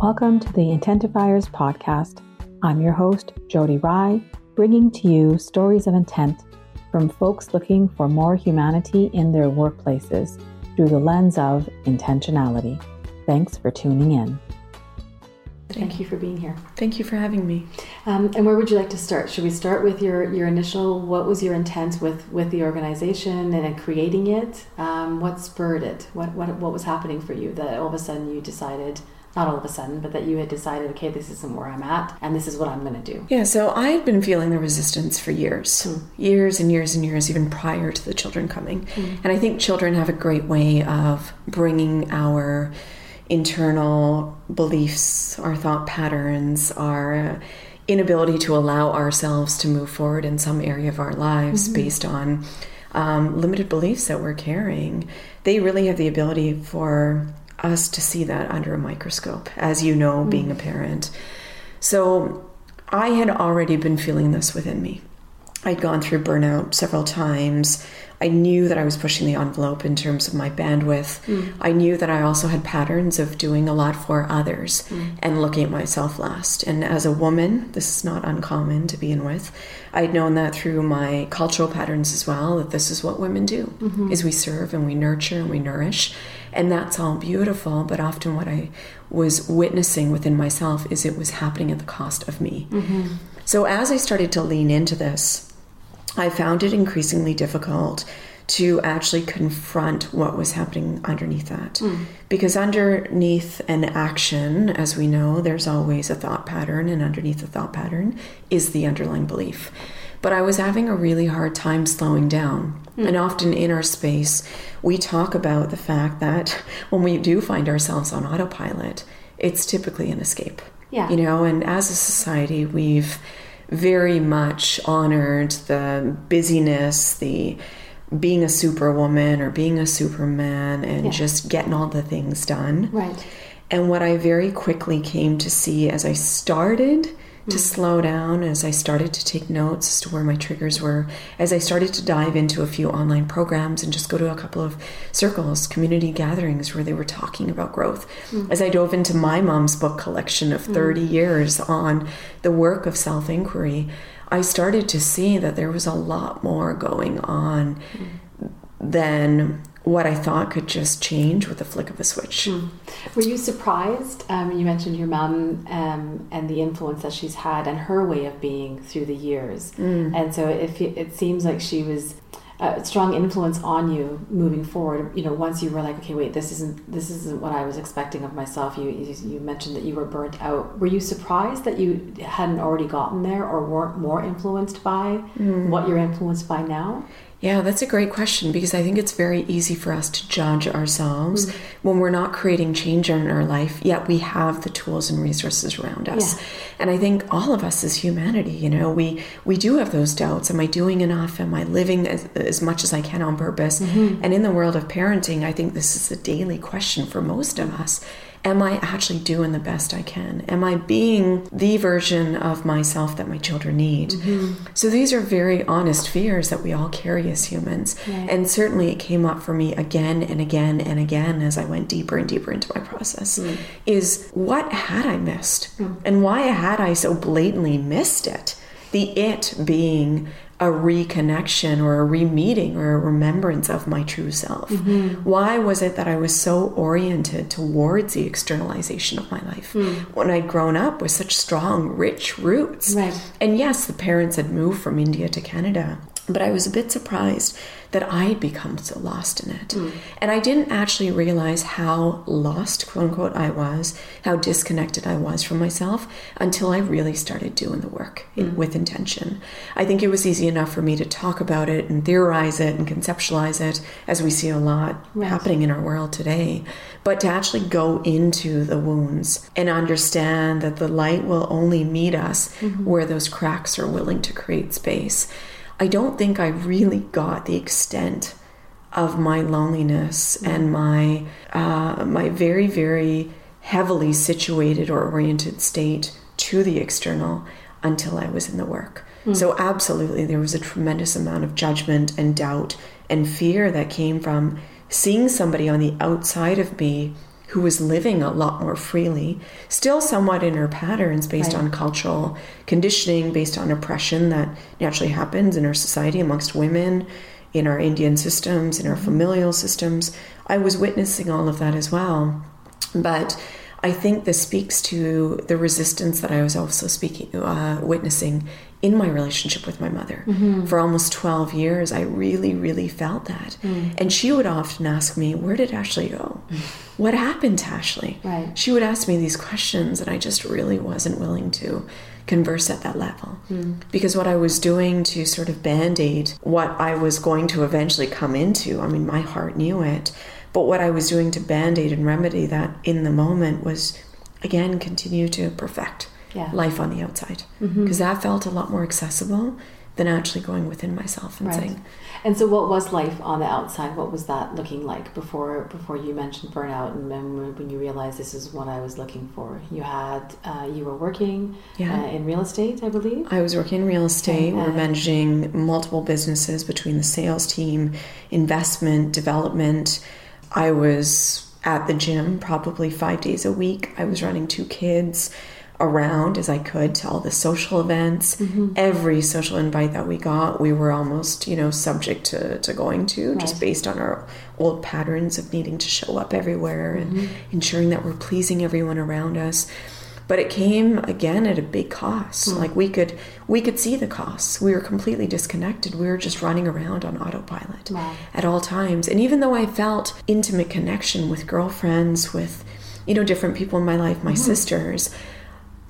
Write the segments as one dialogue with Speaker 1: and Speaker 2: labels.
Speaker 1: Welcome to the Intentifiers podcast. I'm your host, Jody Rye, bringing to you stories of intent from folks looking for more humanity in their workplaces through the lens of intentionality. Thanks for tuning in.
Speaker 2: Thank you for being here.
Speaker 3: Thank you for having me.
Speaker 2: Um, and where would you like to start? Should we start with your, your initial? What was your intent with, with the organization and creating it? Um, what spurred it? What, what what was happening for you that all of a sudden you decided? Not all of a sudden, but that you had decided, okay, this isn't where I'm at, and this is what I'm going to do.
Speaker 3: Yeah, so I had been feeling the resistance for years, mm. years and years and years, even prior to the children coming. Mm. And I think children have a great way of bringing our internal beliefs, our thought patterns, our inability to allow ourselves to move forward in some area of our lives mm-hmm. based on um, limited beliefs that we're carrying. They really have the ability for us to see that under a microscope, as you know, mm-hmm. being a parent. So I had already been feeling this within me. I'd gone through burnout several times. I knew that I was pushing the envelope in terms of my bandwidth. Mm. I knew that I also had patterns of doing a lot for others mm. and looking at myself last. And as a woman, this is not uncommon to begin with. I'd known that through my cultural patterns as well that this is what women do mm-hmm. is we serve and we nurture and we nourish. And that's all beautiful, but often what I was witnessing within myself is it was happening at the cost of me. Mm-hmm. So as I started to lean into this, I found it increasingly difficult to actually confront what was happening underneath that. Mm. Because underneath an action, as we know, there's always a thought pattern, and underneath the thought pattern is the underlying belief. But I was having a really hard time slowing down. Mm. And often in our space, we talk about the fact that when we do find ourselves on autopilot, it's typically an escape.
Speaker 2: Yeah.
Speaker 3: You know, and as a society, we've very much honored the busyness, the being a superwoman or being a superman and yeah. just getting all the things done.
Speaker 2: Right.
Speaker 3: And what I very quickly came to see as I started to slow down as I started to take notes as to where my triggers were, as I started to dive into a few online programs and just go to a couple of circles, community gatherings where they were talking about growth. Mm. As I dove into my mom's book collection of 30 mm. years on the work of self inquiry, I started to see that there was a lot more going on mm. than what I thought could just change with a flick of a switch. Mm.
Speaker 2: Were you surprised? Um, you mentioned your mom um, and the influence that she's had and her way of being through the years. Mm. And so it, it seems like she was a strong influence on you moving forward. You know, once you were like, okay, wait, this isn't this isn't what I was expecting of myself. You you, you mentioned that you were burnt out. Were you surprised that you hadn't already gotten there or weren't more influenced by mm. what you're influenced by now?
Speaker 3: Yeah, that's a great question because I think it's very easy for us to judge ourselves mm-hmm. when we're not creating change in our life, yet we have the tools and resources around us. Yeah. And I think all of us as humanity, you know, we we do have those doubts. Am I doing enough? Am I living as, as much as I can on purpose? Mm-hmm. And in the world of parenting, I think this is a daily question for most of us am I actually doing the best I can? Am I being the version of myself that my children need? Mm-hmm. So these are very honest fears that we all carry as humans. Right. And certainly it came up for me again and again and again as I went deeper and deeper into my process mm. is what had I missed? Mm. And why had I so blatantly missed it? The it being a reconnection or a re-meeting or a remembrance of my true self mm-hmm. why was it that i was so oriented towards the externalization of my life mm. when i'd grown up with such strong rich roots
Speaker 2: right.
Speaker 3: and yes the parents had moved from india to canada but I was a bit surprised that I had become so lost in it. Mm. And I didn't actually realize how lost, quote unquote, I was, how disconnected I was from myself until I really started doing the work mm. with intention. I think it was easy enough for me to talk about it and theorize it and conceptualize it, as we see a lot right. happening in our world today. But to actually go into the wounds and understand that the light will only meet us mm-hmm. where those cracks are willing to create space I don't think I really got the extent of my loneliness mm-hmm. and my uh, my very very heavily situated or oriented state to the external until I was in the work. Mm-hmm. So absolutely, there was a tremendous amount of judgment and doubt and fear that came from seeing somebody on the outside of me who was living a lot more freely, still somewhat in her patterns based
Speaker 2: Right.
Speaker 3: on cultural conditioning, based on oppression that naturally happens in our society amongst women, in our Indian systems, in our mm-hmm. familial systems. I was witnessing all of that as well. But I think this speaks to the resistance that I was also speaking, uh, witnessing in my relationship with my mother. Mm-hmm. For almost 12 years, I really, really felt that. Mm. And she would often ask me, Where did Ashley go? What happened to Ashley?
Speaker 2: Right.
Speaker 3: She would ask me these questions, and I just really wasn't willing to converse at that level. Hmm. Because what I was doing to sort of band aid what I was going to eventually come into, I mean, my heart knew it, but what I was doing to band aid and remedy that in the moment was, again, continue to perfect
Speaker 2: Yeah.
Speaker 3: life on the outside. Mm-hmm. Because that felt a lot more accessible than actually going within myself and
Speaker 2: Right.
Speaker 3: saying,
Speaker 2: And so, what was life on the outside? What was that looking like before before you mentioned burnout and then when you realized this is what I was looking for? You had uh, you were working
Speaker 3: Yeah.
Speaker 2: uh, in real estate, I believe.
Speaker 3: I was working in real estate.
Speaker 2: Okay,
Speaker 3: We're
Speaker 2: uh,
Speaker 3: managing multiple businesses between the sales team, investment, development. I was at the gym probably five days a week. I was running two kids around as I could to all the social events.
Speaker 2: Mm-hmm.
Speaker 3: Every social invite that we got, we were almost, you know, subject to, to going to just based on our old patterns of needing to show up everywhere and
Speaker 2: Mm-hmm.
Speaker 3: ensuring that we're pleasing everyone around us but it came again at a big cost like we could we could see the costs we were completely disconnected we were just running around on autopilot
Speaker 2: Wow.
Speaker 3: at all times and even though i felt intimate connection with girlfriends with you know different people in my life my sisters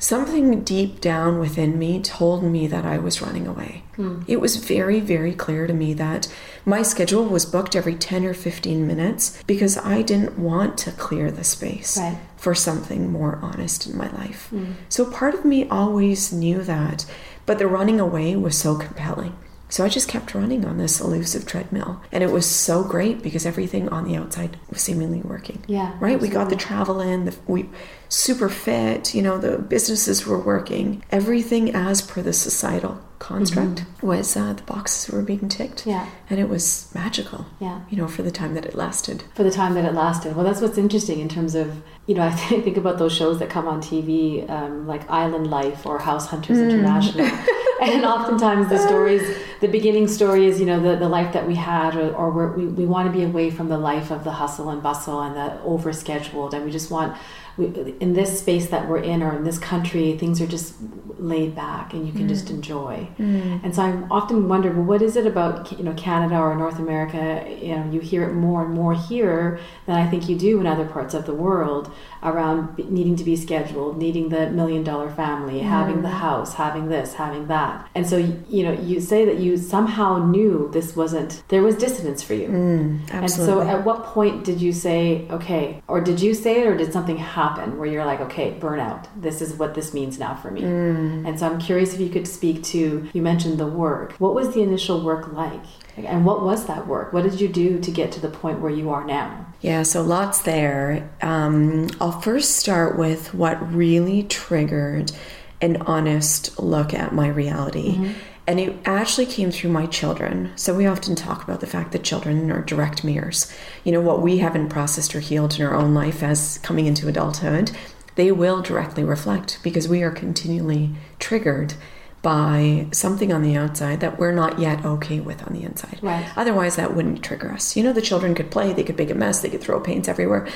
Speaker 3: something deep down within me told me that I was running away. Hmm. It was very, very clear to me that my schedule was booked every 10 or 15 minutes because I didn't want to clear the space
Speaker 2: Right.
Speaker 3: for something more honest in my life. Hmm. So part of me always knew that, but the running away was so compelling. So I just kept running on this elusive treadmill. And it was so great because everything on the outside was seemingly working.
Speaker 2: Yeah,
Speaker 3: Right? We got the travel in, the, we super fit, you know, the businesses were working. Everything as per the societal construct was uh, the boxes were being ticked.
Speaker 2: Mm-hmm. Yeah.
Speaker 3: And it was magical.
Speaker 2: Yeah.
Speaker 3: You know, for the time that it lasted.
Speaker 2: for the time that it lasted. Well, that's what's interesting in terms of, you know, I think about those shows that come on TV, um, like Island Life or House Hunters International. and oftentimes the stories, the beginning story is, you know, the, the life that we had, or, or we're, we, we want to be away from the life of the hustle and bustle and the overscheduled. And we just want, we, in this space that we're in or in this country, things are just laid back and you can just mm. enjoy. Mm. And so I often wonder, well, what is it about you know Canada or North America? You know, you hear it more and more here than I think you do in other parts of the world around needing to be scheduled, needing the million dollar family, mm. having the house, having this, having that. And so you know, you say that you somehow knew this wasn't there was dissonance for you. And so, at what point did you say, okay, or did you say it, or did something happen where you're like, okay, burnout, this is what this means now for me? And so, I'm curious if you could speak to, you mentioned the work. What was the initial work like? And what was that work? What did you do to get to the point where you are now?
Speaker 3: Yeah, so lots there. Um, I'll first start with what really triggered an honest look at my reality. And it actually came through my children. So we often talk about the fact that children are direct mirrors. You know, what we haven't processed or healed in our own life as coming into adulthood, they will directly reflect because we are continually triggered by something on the outside that we're not yet okay with on the inside.
Speaker 2: Right.
Speaker 3: Otherwise, that wouldn't trigger us. You know, the children could play, they could make a mess, they could throw paints everywhere.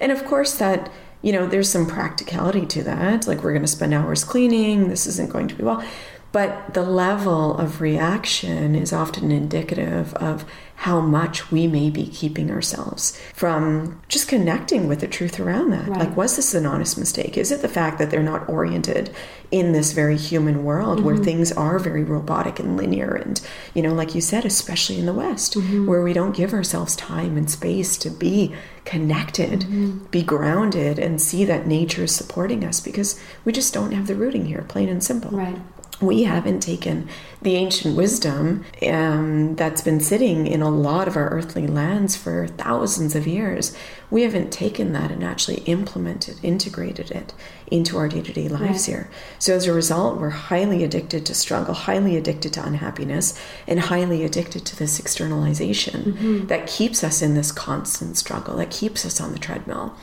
Speaker 3: And of course, that, you know, there's some practicality to that. Like, we're going to spend hours cleaning, this isn't going to be well. But the level of reaction is often indicative of how much we may be keeping ourselves from just connecting with the truth around that.
Speaker 2: Right.
Speaker 3: Like, was this an honest mistake? Is it the fact that they're not oriented in this very human world where mm-hmm. things are very robotic and linear? And, you know, like you said, especially in the West, mm-hmm. where we don't give ourselves time and space to be connected, mm-hmm. be grounded, and see that nature is supporting us because we just don't have the rooting here, plain and simple
Speaker 2: Right.
Speaker 3: We haven't taken the ancient wisdom um, that's been sitting in a lot of our earthly lands for thousands of years. we haven't taken that and actually implemented, integrated it into our day to day lives right. here. So as a result, we're highly addicted to struggle, highly addicted to unhappiness, and highly addicted to this externalization mm-hmm. that keeps us in this constant struggle, that keeps us on the treadmill.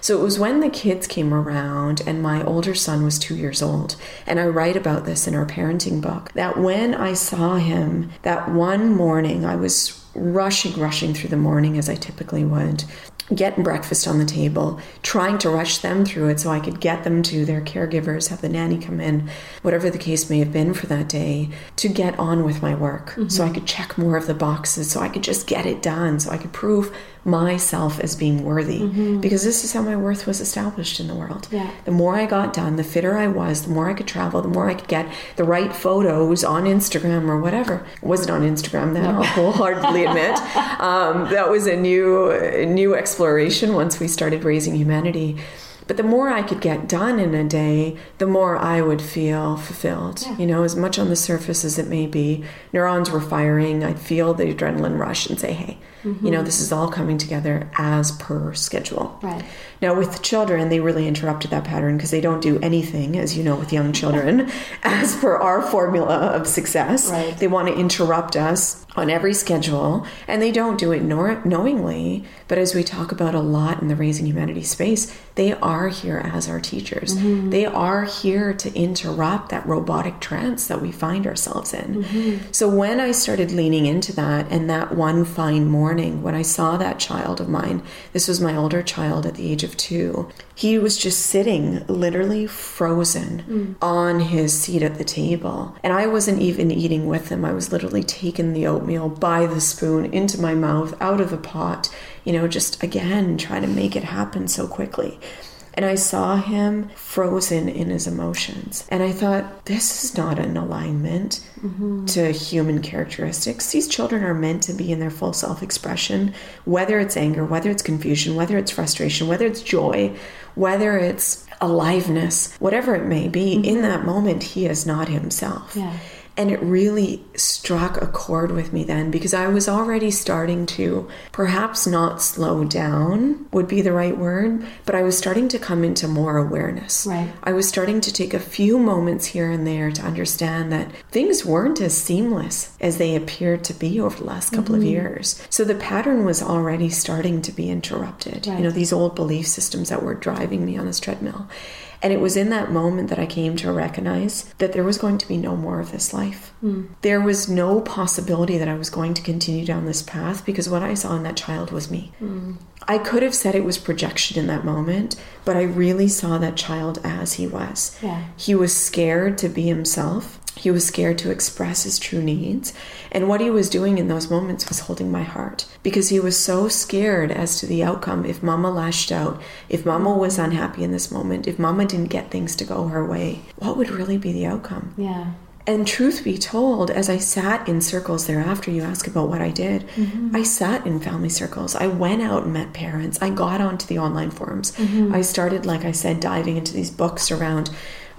Speaker 3: So it was when the kids came around and my older son was two years old, and I write about this in our parenting book, that when I saw him that one morning, I was rushing, rushing through the morning as I typically would, getting breakfast on the table, trying to rush them through it so I could get them to their caregivers, have the nanny come in, whatever the case may have been for that day, to get on with my work. Mm-hmm. So I could check more of the boxes, so I could just get it done, so I could prove myself as being worthy mm-hmm. because this is how my worth was established in the world.
Speaker 2: Yeah.
Speaker 3: The more I got done, the fitter I was, the more I could travel, the more I could get the right photos on Instagram or whatever. It wasn't on Instagram then, no. I'll wholeheartedly admit. Um, that was a new new exploration once we started raising humanity. But the more I could get done in a day, the more I would feel fulfilled. Yeah. You know, as much on the surface as it may be, neurons were firing. I'd feel the adrenaline rush and say, hey, Mm-hmm. You know, this is all coming together as per schedule.
Speaker 2: Right.
Speaker 3: Now, with children, they really interrupted that pattern because they don't do anything, as you know, with young children, as per our formula of success.
Speaker 2: Right.
Speaker 3: They want to interrupt us on every schedule, and they don't do it nor- knowingly. But as we talk about a lot in the Raising Humanity space, they are here as our teachers. Mm-hmm. They are here to interrupt that robotic trance that we find ourselves in. Mm-hmm. So when I started leaning into that, and that one fine morning when I saw that child of mine, this was my older child at the age of two, he was just sitting literally frozen mm. on his seat at the table. And I wasn't even eating with him. I was literally taking the oatmeal by the spoon into my mouth, out of the pot, you know, just again trying to make it happen so quickly. And I saw him frozen in his emotions. And I thought, this is not an alignment mm-hmm. to human characteristics. These children are meant to be in their full self expression, whether it's anger, whether it's confusion, whether it's frustration, whether it's joy, whether it's aliveness, whatever it may be. Mm-hmm. In that moment, he is not himself.
Speaker 2: Yeah.
Speaker 3: And it really struck a chord with me then because I was already starting to perhaps not slow down would be the right word, but I was starting to come into more awareness.
Speaker 2: Right.
Speaker 3: I was starting to take a few moments here and there to understand that things weren't as seamless as they appeared to be over the last couple mm-hmm. of years. So the pattern was already starting to be interrupted. Right. You know, these old belief systems that were driving me on this treadmill. And it was in that moment that I came to recognize that there was going to be no more of this life. Mm. There was no possibility that I was going to continue down this path because what I saw in that child was me. Mm. I could have said it was projection in that moment, but I really saw that child as he was.
Speaker 2: Yeah.
Speaker 3: He was scared to be himself. He was scared to express his true needs. And what he was doing in those moments was holding my heart because he was so scared as to the outcome if mama lashed out, if mama was unhappy in this moment, if mama didn't get things to go her way, what would really be the outcome?
Speaker 2: Yeah.
Speaker 3: And truth be told, as I sat in circles thereafter, you ask about what I did. Mm-hmm. I sat in family circles. I went out and met parents. I got onto the online forums. Mm-hmm. I started, like I said, diving into these books around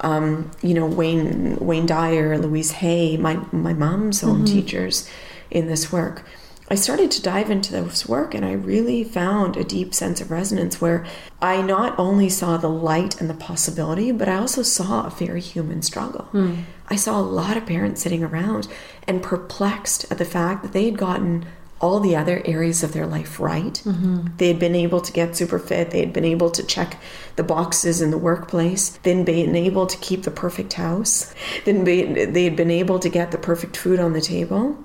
Speaker 3: um, you know, Wayne Wayne Dyer, Louise Hay, my my mom's own mm-hmm. teachers in this work. I started to dive into this work and I really found a deep sense of resonance where I not only saw the light and the possibility, but I also saw a very human struggle. Mm. I saw a lot of parents sitting around and perplexed at the fact that they had gotten all the other areas of their life right. Mm-hmm. They had been able to get super fit. They had been able to check the boxes in the workplace. They'd been able to keep the perfect house. Then they had been able to get the perfect food on the table.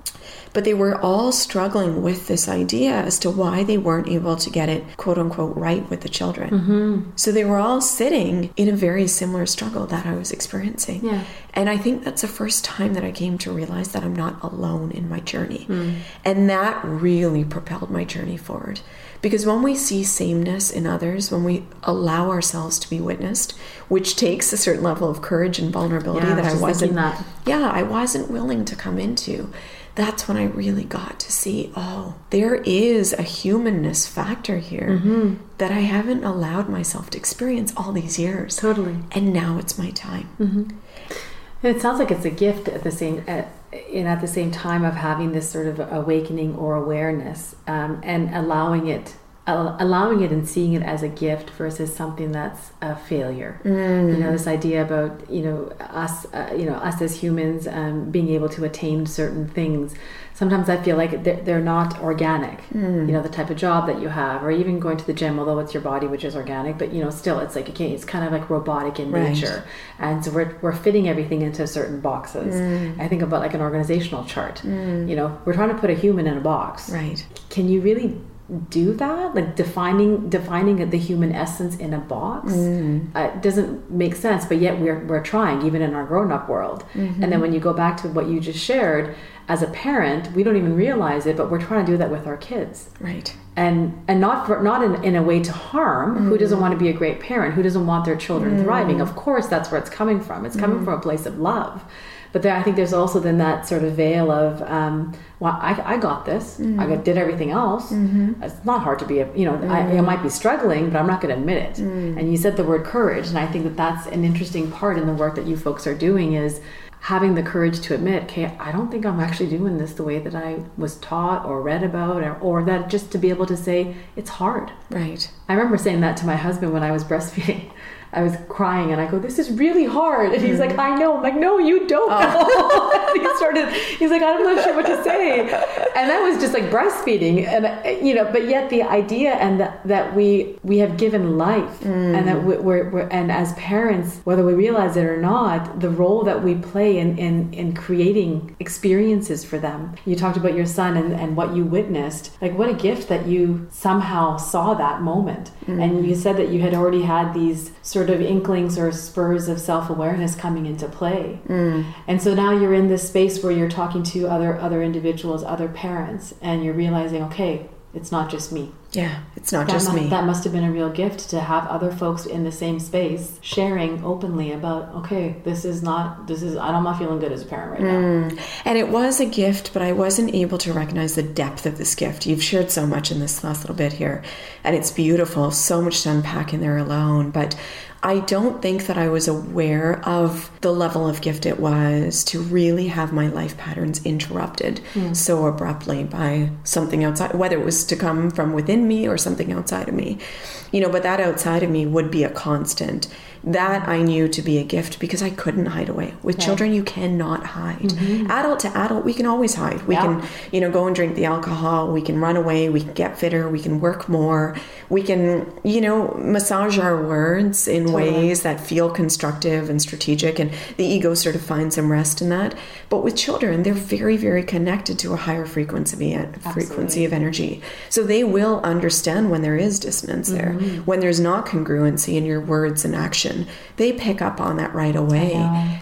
Speaker 3: But they were all struggling with this idea as to why they weren't able to get it, quote unquote, right with the children. Mm-hmm. So they were all sitting in a very similar struggle that I was experiencing.
Speaker 2: Yeah.
Speaker 3: And I think that's the first time that I came to realize that I'm not alone in my journey. Mm. And that really propelled my journey forward. Because when we see sameness in others, when we allow ourselves to be witnessed, which takes a certain level of courage and vulnerability
Speaker 2: yeah,
Speaker 3: that I wasn't
Speaker 2: that.
Speaker 3: Yeah, I wasn't willing to come into that's when I really got to see oh, there is a humanness factor here mm-hmm. that I haven't allowed myself to experience all these years.
Speaker 2: Totally.
Speaker 3: And now it's my time.
Speaker 2: Mm-hmm. It sounds like it's a gift at the same at, and at the same time of having this sort of awakening or awareness um, and allowing it allowing it and seeing it as a gift versus something that's a failure. Mm. You know, this idea about you know us, uh, you know us as humans um, being able to attain certain things. Sometimes I feel like they're, they're not organic. Mm. You know, the type of job that you have, or even going to the gym, although it's your body which is organic, but you know, still it's like okay, it's kind of like robotic in right. nature, and so we're we're fitting everything into certain boxes. Mm. I think about like an organizational chart. Mm. You know, we're trying to put a human in a box.
Speaker 3: Right.
Speaker 2: Can you really do that like defining defining the human essence in a box mm. uh, doesn't make sense but yet we're, we're trying even in our grown-up world mm-hmm. and then when you go back to what you just shared as a parent we don't even realize it but we're trying to do that with our kids
Speaker 3: right
Speaker 2: and and not for, not in, in a way to harm mm. who doesn't want to be a great parent who doesn't want their children mm. thriving of course that's where it's coming from it's coming mm. from a place of love but there, I think there's also then that sort of veil of, um, well, I, I got this. Mm-hmm. I did everything else. Mm-hmm. It's not hard to be, a, you know, mm-hmm. I, I, might be struggling, but I'm not going to admit it. Mm. And you said the word courage, and I think that that's an interesting part in the work that you folks are doing is having the courage to admit, okay, I don't think I'm actually doing this the way that I was taught or read about, or, or that just to be able to say it's hard.
Speaker 3: Right.
Speaker 2: I remember saying that to my husband when I was breastfeeding. I was crying and I go, This is really hard. And he's like, I know. I'm like, No, you don't oh. started, he's like, I'm not sure what to say. And that was just like breastfeeding. And, you know, but yet the idea and that, that we we have given life mm. and that we're, we're, and as parents, whether we realize it or not, the role that we play in, in, in creating experiences for them. You talked about your son and, and what you witnessed. Like, what a gift that you somehow saw that moment. Mm. And you said that you had already had these sort of inklings or spurs of self-awareness coming into play mm. and so now you're in this space where you're talking to other other individuals other parents and you're realizing okay it's not just me.
Speaker 3: Yeah it's not
Speaker 2: that
Speaker 3: just
Speaker 2: must,
Speaker 3: me.
Speaker 2: that must have been a real gift to have other folks in the same space sharing openly about okay this is not this is i'm not feeling good as a parent right mm. now
Speaker 3: and it was a gift but i wasn't able to recognize the depth of this gift. You've shared so much in this last little bit here and it's beautiful so much to unpack in there alone but I don't think that I was aware of the level of gift it was to really have my life patterns interrupted mm. so abruptly by something outside, whether it was to come from within me or something outside of me. You know, but that outside of me would be a constant that I knew to be a gift because I couldn't hide away. With children, you cannot hide. Mm-hmm. Adult to adult, we can always hide. We yeah. can, you know, go and drink the alcohol. We can run away. We can get fitter. We can work more. We can, you know, massage our words in totally. ways that feel constructive and strategic, and the ego sort of finds some rest in that. But with children, they're very, very connected to a higher frequency, frequency of energy. So they will understand when there is dissonance mm-hmm. there, when there's not congruency in your words and they pick up on that right away.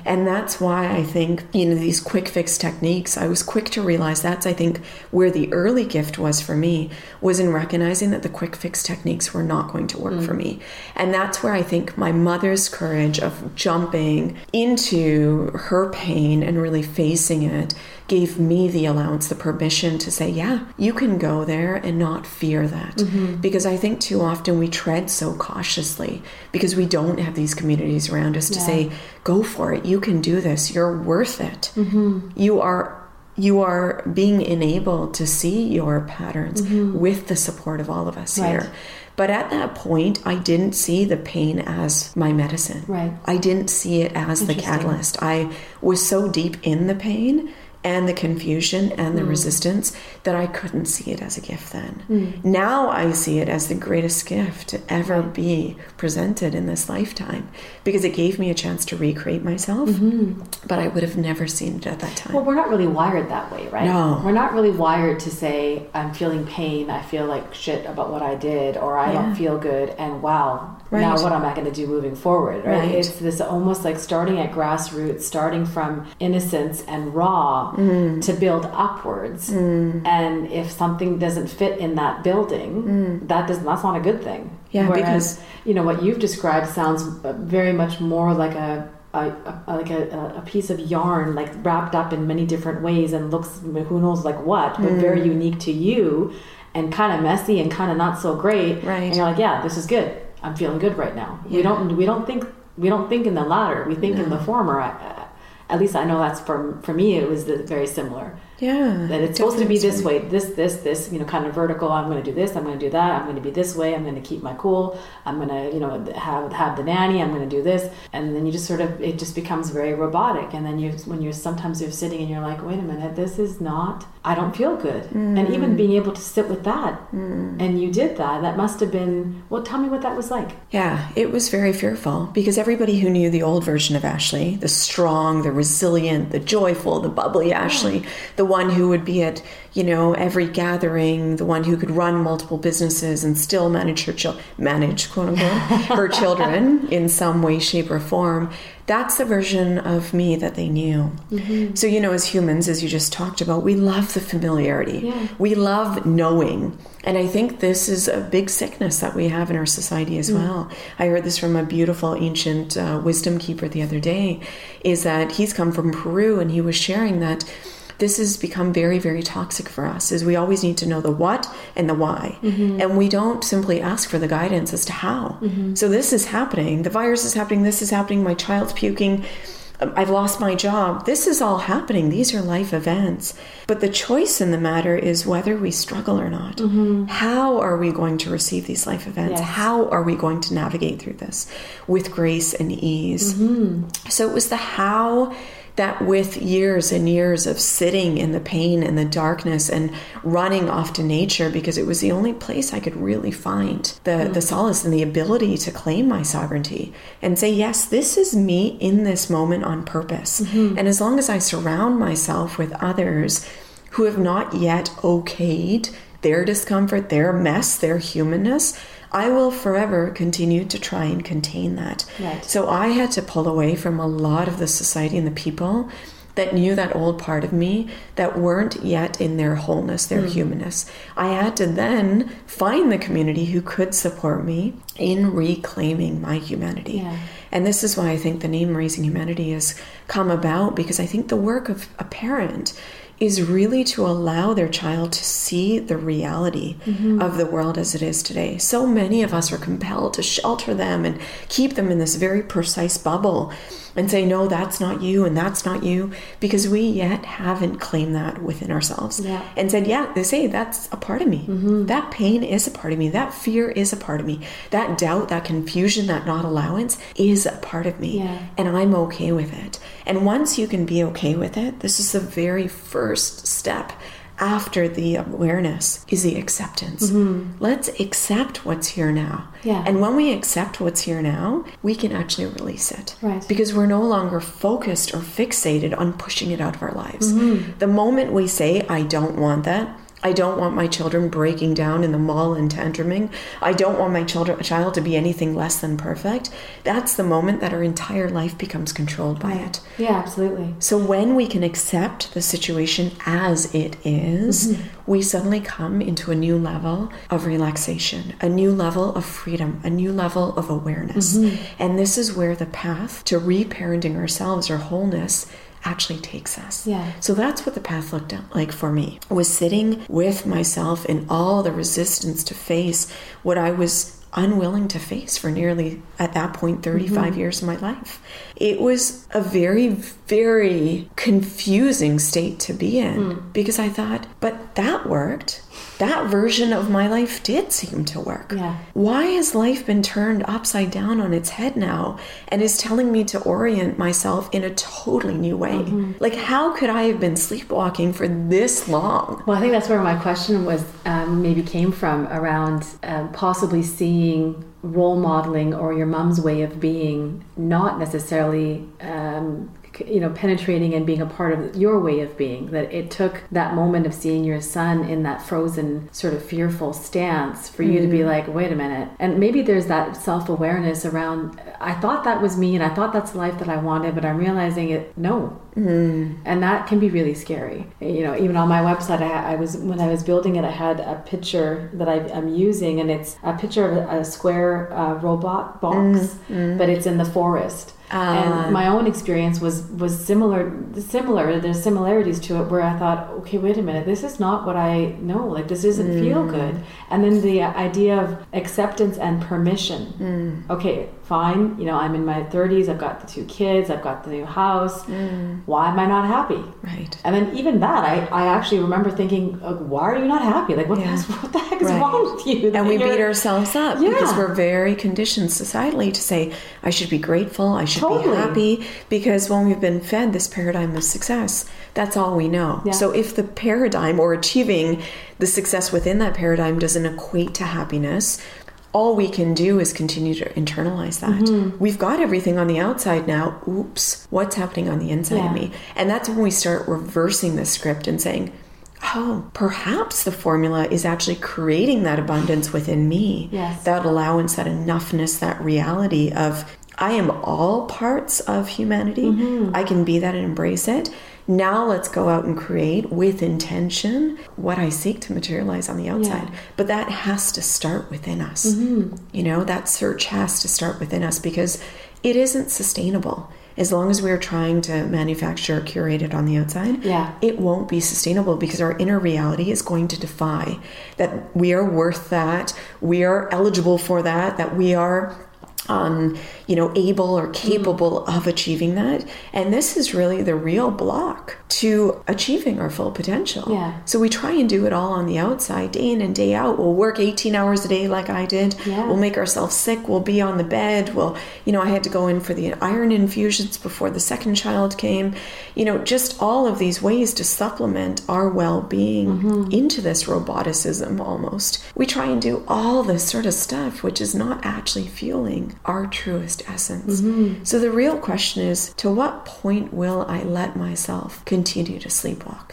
Speaker 3: And that's why I think, you know, these quick fix techniques, I was quick to realize that's, I think, where the early gift was for me, was in recognizing that the quick fix techniques were not going to work mm. for me. And that's where I think my mother's courage of jumping into her pain and really facing it gave me the allowance, the permission to say, yeah, you can go there and not fear that. Mm-hmm. Because I think too often we tread so cautiously because we don't have these communities around us to yeah. say, go for it, you can do this, you're worth it. Mm-hmm. You are you are being enabled to see your patterns mm-hmm. with the support of all of us right. here. But at that point, I didn't see the pain as my medicine.
Speaker 2: Right.
Speaker 3: I didn't see it as the catalyst. I was so deep in the pain and the confusion and the mm. resistance that I couldn't see it as a gift then. Mm. Now I see it as the greatest gift to ever be presented in this lifetime because it gave me a chance to recreate myself, mm-hmm. but I would have never seen it at that time.
Speaker 2: Well, we're not really wired that way, right?
Speaker 3: No.
Speaker 2: We're not really wired to say, I'm feeling pain, I feel like shit about what I did, or I yeah. don't feel good, and wow, right. now what am I going to do moving forward, right? right? It's this almost like starting at grassroots, starting from innocence and raw mm. to build upwards. Mm. And if something doesn't fit in that building, mm. that does that's not a good thing.
Speaker 3: Yeah, Whereas, because
Speaker 2: you know what you've described sounds very much more like a a, a, like a, a, piece of yarn like wrapped up in many different ways and looks who knows like what but mm. very unique to you and kind of messy and kind of not so great
Speaker 3: right
Speaker 2: and you're like yeah this is good i'm feeling good right now yeah. we don't we don't think we don't think in the latter we think no. in the former I, at least i know that's for for me it was the, very similar
Speaker 3: Yeah.
Speaker 2: That it's supposed to be this way, this, this, this, you know, kind of vertical. I'm going to do this. I'm going to do that. I'm going to be this way. I'm going to keep my cool. I'm going to, you know, have have the nanny. I'm going to do this, and then you just sort of it just becomes very robotic. And then you, when you're sometimes you're sitting and you're like, wait a minute, this is not. I don't feel good. Mm. And even being able to sit with that, mm. and you did that. That must have been. Well, tell me what that was like.
Speaker 3: Yeah, it was very fearful because everybody who knew the old version of Ashley, the strong, the resilient, the joyful, the bubbly Ashley, the one who would be at you know every gathering, the one who could run multiple businesses and still manage her children, manage quote unquote her children in some way, shape, or form. That's the version of me that they knew. Mm-hmm. So, you know, as humans, as you just talked about, we love the familiarity. Yeah. We love knowing. And I think this is a big sickness that we have in our society as mm. well. I heard this from a beautiful ancient uh, wisdom keeper the other day is that he's come from Peru and he was sharing that this has become very very toxic for us is we always need to know the what and the why mm-hmm. and we don't simply ask for the guidance as to how mm-hmm. so this is happening the virus is happening this is happening my child's puking um, I've lost my job. This is all happening. These are life events. But the choice in the matter is whether we struggle or not. Mm-hmm. How are we going to receive these life events? Yes. How are we going to navigate through this with grace and ease? Mm-hmm. So it was the how that with years and years of sitting in the pain and the darkness and running off to nature because it was the only place I could really find the, mm. the solace and the ability to claim my sovereignty and say, yes, this is me in this moment on purpose. Mm-hmm. And as long as I surround myself with others who have not yet okayed their discomfort, their mess, their humanness, I will forever continue to try and contain that. Right. So I had to pull away from a lot of the society and the people that knew that old part of me that weren't yet in their wholeness, their mm. humanness. I had to then find the community who could support me in reclaiming my humanity. Yeah. And this is why I think the name Raising Humanity has come about because I think the work of a parent is really to allow their child to see the reality mm-hmm. of the world as it is today. So many of us are compelled to shelter them and keep them in this very precise bubble and say, no, that's not you and that's not you, because we yet haven't claimed that within ourselves yeah. and said, yeah, they say that's a part of me. Mm-hmm. That pain is a part of me. That fear is a part of me. That doubt, that confusion, that not allowance is a part of me. Yeah. And I'm okay with it. And once you can be okay with it, this is the very first step after the awareness is the acceptance. Mm-hmm. Let's accept what's here now. Yeah. And when we accept what's here now, we can actually release it. Right. Because we're no longer focused or fixated on pushing it out of our lives. Mm-hmm. The moment we say, I don't want that, I don't want my children breaking down in the mall and tantruming. I don't want my children, child to be anything less than perfect. That's the moment that our entire life becomes controlled by it.
Speaker 2: Yeah, absolutely.
Speaker 3: So when we can accept the situation as it is, mm-hmm. we suddenly come into a new level of relaxation, a new level of freedom, a new level of awareness. Mm-hmm. And this is where the path to reparenting ourselves or wholeness actually takes us. Yeah. So that's what the path looked like for me. Was sitting with myself in all the resistance to face what I was unwilling to face for nearly at that point 35 mm-hmm. years of my life. It was a very very confusing state to be in mm. because I thought, but that worked that version of my life did seem to work. Yeah. Why has life been turned upside down on its head now and is telling me to orient myself in a totally new way? Mm-hmm. Like, how could I have been sleepwalking for this long?
Speaker 2: Well, I think that's where my question was um, maybe came from around uh, possibly seeing role modeling or your mom's way of being not necessarily um, you know penetrating and being a part of your way of being that it took that moment of seeing your son in that frozen sort of fearful stance for you mm. to be mm. like wait a minute and maybe there's that self-awareness around i thought that was me and i thought that's the life that i wanted but i'm realizing it no mm. and that can be really scary you know even on my website I, I, was when i was building it i had a picture that I, am using and it's a picture of a, a square uh, robot box mm. mm. but it's in the forest and uh. my own experience was was similar similar there's similarities to it where i thought okay wait a minute this is not what i know like this doesn't mm. feel good and then the idea of acceptance and permission mm. okay fine. You know, I'm in my 30s. I've got the two kids. I've got the new house.
Speaker 3: Mm.
Speaker 2: Why am I not happy?
Speaker 3: Right.
Speaker 2: And then even that, I, I actually remember thinking, oh, why are you not happy? Like, what,
Speaker 3: Yeah.
Speaker 2: the, what the heck is
Speaker 3: Right.
Speaker 2: wrong with you?
Speaker 3: And we beat ourselves up because we're very conditioned societally to say, I should be grateful, I should
Speaker 2: Totally.
Speaker 3: be happy, because when we've been fed this paradigm of success, that's all we know.
Speaker 2: Yeah.
Speaker 3: So if the paradigm or achieving the success within that paradigm doesn't equate to happiness, all we can do is continue to internalize that.
Speaker 2: Mm-hmm.
Speaker 3: We've got everything on the outside now. Oops, what's happening on the inside
Speaker 2: Yeah.
Speaker 3: of me? And that's when we start reversing the script and saying, oh, perhaps the formula is actually creating that abundance within me.
Speaker 2: Yes.
Speaker 3: That allowance, that enoughness, that reality of I am all parts of humanity.
Speaker 2: Mm-hmm.
Speaker 3: I can be that and embrace it. Now let's go out and create with intention what I seek to materialize on the outside. But that has to start within us.
Speaker 2: Mm-hmm.
Speaker 3: You know, that search has to start within us because it isn't sustainable. As long as we're trying to manufacture curate it on the outside,
Speaker 2: Yeah.
Speaker 3: it won't be sustainable because our inner reality is going to defy that we are worth that, we are eligible for that, that we are um, you know, able or mm-hmm. capable of achieving that. And this is really the real block to achieving our full potential.
Speaker 2: Yeah.
Speaker 3: So we try and do it all on the outside, day in and day out. We'll work 18 hours a day like I did.
Speaker 2: Yeah.
Speaker 3: We'll make ourselves sick. We'll be on the bed. We'll, you know, I had to go in for the iron infusions before the second child came. You know, just all of these ways to supplement our well being mm-hmm. into this roboticism almost. We try and do all this sort of stuff, which is not actually fueling our truest essence. So the real question is to what point will I let myself continue to sleepwalk?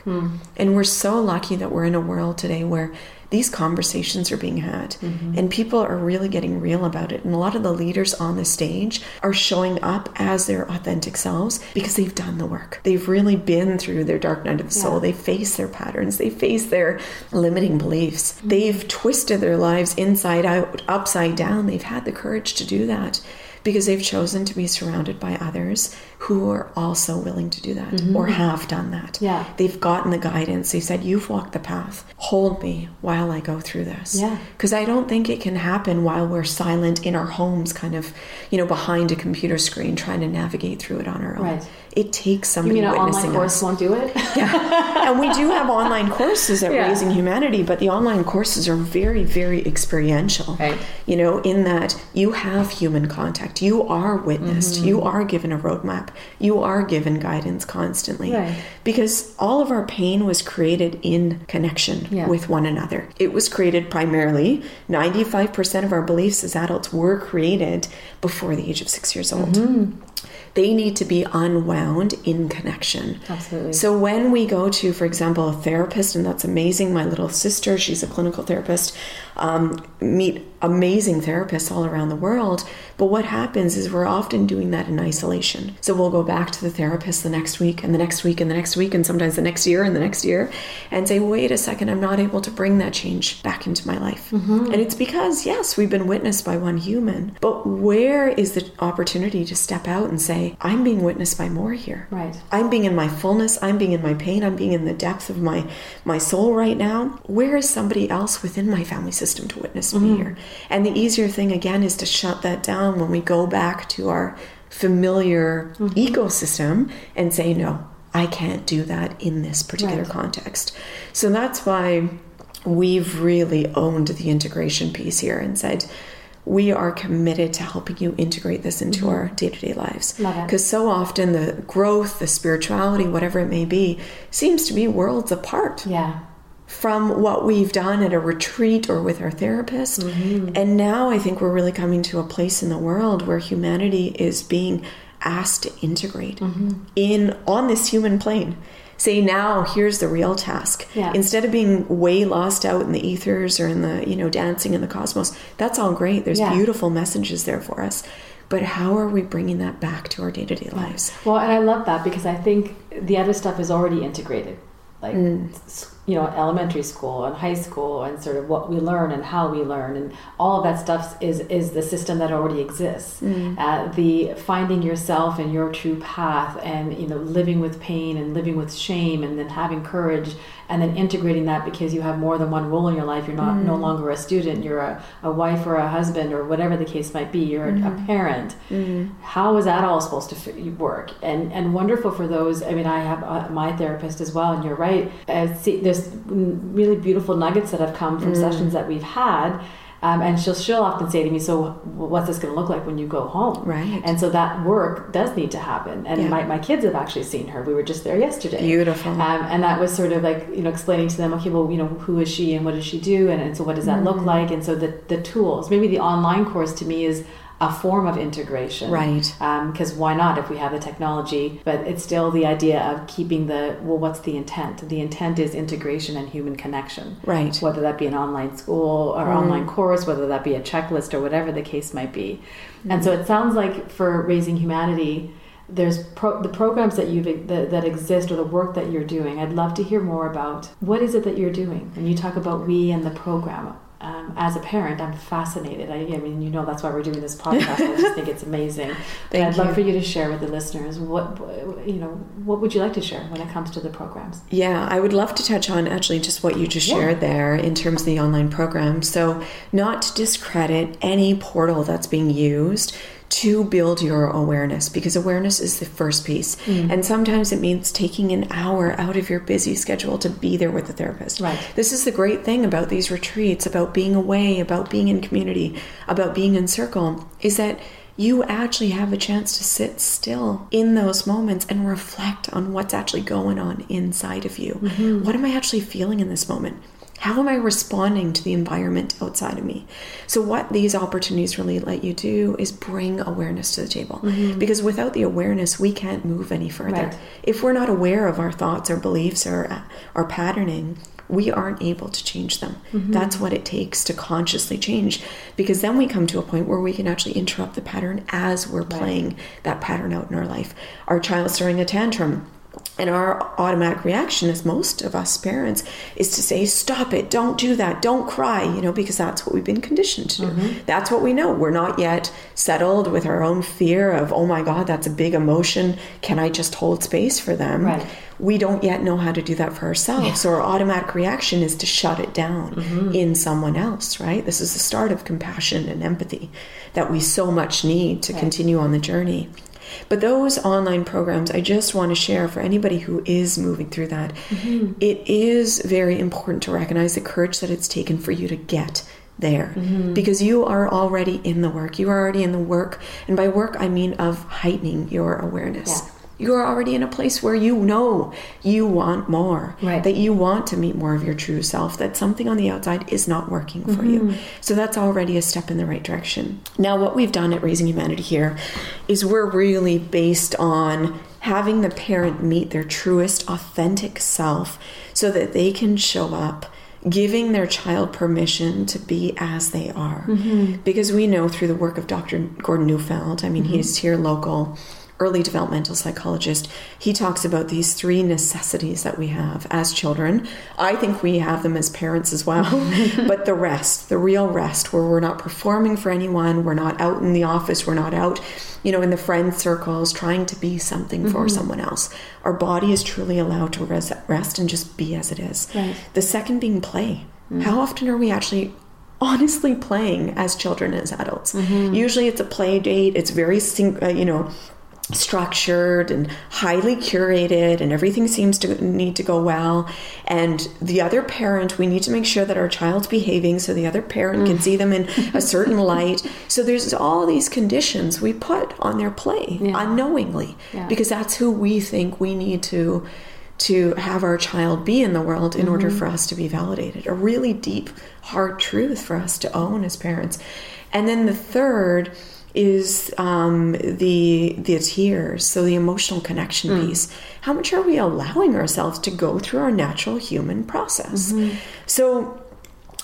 Speaker 3: And we're so lucky that we're in a world today where these conversations are being had and people are really getting real about it. And a lot of the leaders on the stage are showing up as their authentic selves because they've done the work. They've really been through their dark night of the soul. They face their patterns. They face their limiting beliefs. They've twisted their lives inside out upside down. They've had the courage to do that because they've chosen to be surrounded by others who are also willing to do that mm-hmm. or have done that
Speaker 2: Yeah.
Speaker 3: they've gotten the guidance they said you've walked the path hold me while i go through this
Speaker 2: Yeah.
Speaker 3: because i don't think it can happen while we're silent in our homes kind of you know behind a computer screen trying to navigate through it on our own
Speaker 2: Right.
Speaker 3: It takes
Speaker 2: You
Speaker 3: somebody
Speaker 2: mean an
Speaker 3: witnessing
Speaker 2: online course
Speaker 3: us
Speaker 2: won't do it?
Speaker 3: yeah and we do have online courses at
Speaker 2: Yeah.
Speaker 3: Raising Humanity, but the online courses are very, very experiential.
Speaker 2: Right.
Speaker 3: You know, in that you have human contact, you are witnessed,
Speaker 2: Mm-hmm.
Speaker 3: you are given a roadmap, you are given guidance constantly.
Speaker 2: Right.
Speaker 3: Because all of our pain was created in connection
Speaker 2: Yeah.
Speaker 3: with one another. It was created primarily, 95% of our beliefs as adults were created before the age of six years old.
Speaker 2: Mm-hmm.
Speaker 3: They need to be unwound in connection.
Speaker 2: Absolutely.
Speaker 3: So when we go to, for example, a therapist, and that's amazing, my little sister, she's a clinical therapist, um, meet amazing therapists all around the world. But what happens is we're often doing that in isolation. So we'll go back to the therapist the next week, and the next week, and the next week, and sometimes the next year, and the next year, and say, wait a second, I'm not able to bring that change back into my life. And it's because, yes, we've been witnessed by one human, but where is the opportunity to step out and say, I'm being witnessed by more here?
Speaker 2: Right.
Speaker 3: I'm being in my fullness, I'm being in my pain, I'm being in the depth of my my soul right now. Where is somebody else within my family system to witness me mm-hmm. here? And the easier thing again is to shut that down when we go back to our familiar mm-hmm. ecosystem and say no, I can't do that in this particular
Speaker 2: Right.
Speaker 3: context. So that's why we've really owned the integration piece here and said we are committed to helping you integrate this into mm-hmm. our day-to-day lives because so often the growth the spirituality whatever it may be seems to be worlds apart
Speaker 2: Yeah.
Speaker 3: From what we've done at a retreat or with our therapist. Mm-hmm. And now i think we're really coming to a place in the world where humanity is being asked to integrate mm-hmm. in on this human plane. Say now here's the real task.
Speaker 2: Yeah.
Speaker 3: instead of being way lost out in the ethers or in the you know dancing in the cosmos that's all great. There's
Speaker 2: Yeah.
Speaker 3: beautiful messages there for us. But how are we bringing that back to our day-to-day lives?
Speaker 2: Well, and I love that because I think the other stuff is already integrated. Like, mm. s- you know, elementary school and high school and sort of what we learn and how we learn and all of that stuff is, is the system that already exists. Uh, the finding yourself and your true path and, you know, living with pain and living with shame and then having courage and then integrating that because you have more than one role in your life. You're not mm. no longer a student. You're a, a wife or a husband or whatever the case might be. You're mm. a mm-hmm. parent. Mm. How is that all supposed to work? And and wonderful for those. I mean, I have uh, my therapist as well, and you're right. I see, there's really beautiful nuggets that have come from mm. sessions that we've had um, and she'll she'll often say to me, "So what's this going to look like when you go home?"
Speaker 3: Right.
Speaker 2: And so that work does need to happen. And yeah. my, my kids have actually seen her. We were just there yesterday.
Speaker 3: Beautiful.
Speaker 2: Um, and that was sort of like you know explaining to them, okay, well, you know, who is she and what does she do, and, and so what does that mm-hmm. look like? And so the the tools. Maybe the online course to me is a form of integration.
Speaker 3: Right.
Speaker 2: Because um, why not if we have the technology? But it's still the idea of keeping the, well, what's the intent? The intent is integration and human connection.
Speaker 3: Right.
Speaker 2: Whether that be an online school or mm. online course, whether that be a checklist or whatever the case might be. Mm. And so it sounds like for Raising Humanity, there's pro- the programs that you that, that exist or the work that you're doing. I'd love to hear more about what is it that you're doing. And you talk about we and the program um, as a parent, I'm fascinated. I, I, mean, you know, that's why we're doing this podcast. I just think it's amazing. Thank I'd you. love for you to share with the listeners what, you know, what would you like to share when it comes to the programs?
Speaker 3: Yeah, I would love to touch on actually just what you just yeah. shared there in terms of the online program. So, not to discredit any portal that's being used to build your awareness because awareness is the first piece. Mm. And sometimes it means taking an hour out of your busy schedule to be there with the therapist.
Speaker 2: Right.
Speaker 3: This is the great thing about these retreats, about being away, about being in community, about being in circle, is that you actually have a chance to sit still in those moments and reflect on what's actually going on inside of you. Mm-hmm. What am I actually feeling in this moment? How am I responding to the environment outside of me? So, what these opportunities really let you do is bring awareness to the table. Mm-hmm. Because without the awareness, we can't move any further. Right. If we're not aware of our thoughts, our beliefs, or our patterning, we aren't able to change them. Mm-hmm. That's what it takes to consciously change. Because then we come to a point where we can actually interrupt the pattern as we're right. playing that pattern out in our life. Our child's throwing a tantrum and our automatic reaction, as most of us parents, is to say, Stop it, don't do that, don't cry, you know, because that's what we've been conditioned to do. Mm-hmm. That's what we know. We're not yet settled with our own fear of, Oh my God, that's a big emotion. Can I just hold space for them?
Speaker 2: Right.
Speaker 3: We don't yet know how to do that for ourselves. Yeah. So our automatic reaction is to shut it down mm-hmm. in someone else, right? This is the start of compassion and empathy that we so much need to right. continue on the journey. But those online programs, I just want to share for anybody who is moving through that. Mm-hmm. It is very important to recognize the courage that it's taken for you to get there mm-hmm. because you are already in the work. You are already in the work. And by work, I mean of heightening your awareness. Yeah you're already in a place where you know you want more
Speaker 2: right.
Speaker 3: that you want to meet more of your true self that something on the outside is not working for mm-hmm. you so that's already a step in the right direction now what we've done at raising humanity here is we're really based on having the parent meet their truest authentic self so that they can show up giving their child permission to be as they are. Mm-hmm. Because we know through the work of Dr. Gordon Neufeld, I mean, mm-hmm. he's here local, early developmental psychologist, he talks about these three necessities that we have as children. I think we have them as parents as well, but the rest, the real rest, where we're not performing for anyone, we're not out in the office, we're not out, you know, in the friend circles trying to be something mm-hmm. for someone else. Our body is truly allowed to rest and just be as it is.
Speaker 2: Right.
Speaker 3: The second being play. Mm-hmm. How often are we actually honestly playing as children as adults. Mm-hmm. Usually it's a play date. It's very, uh, you know, structured and highly curated and everything seems to need to go well and the other parent we need to make sure that our child's behaving so the other parent mm. can see them in a certain light so there's all these conditions we put on their play yeah. unknowingly yeah. because that's who we think we need to to have our child be in the world in mm-hmm. order for us to be validated a really deep hard truth for us to own as parents and then the third is um, the the tears, so the emotional connection mm. piece. How much are we allowing ourselves to go through our natural human process? Mm-hmm. So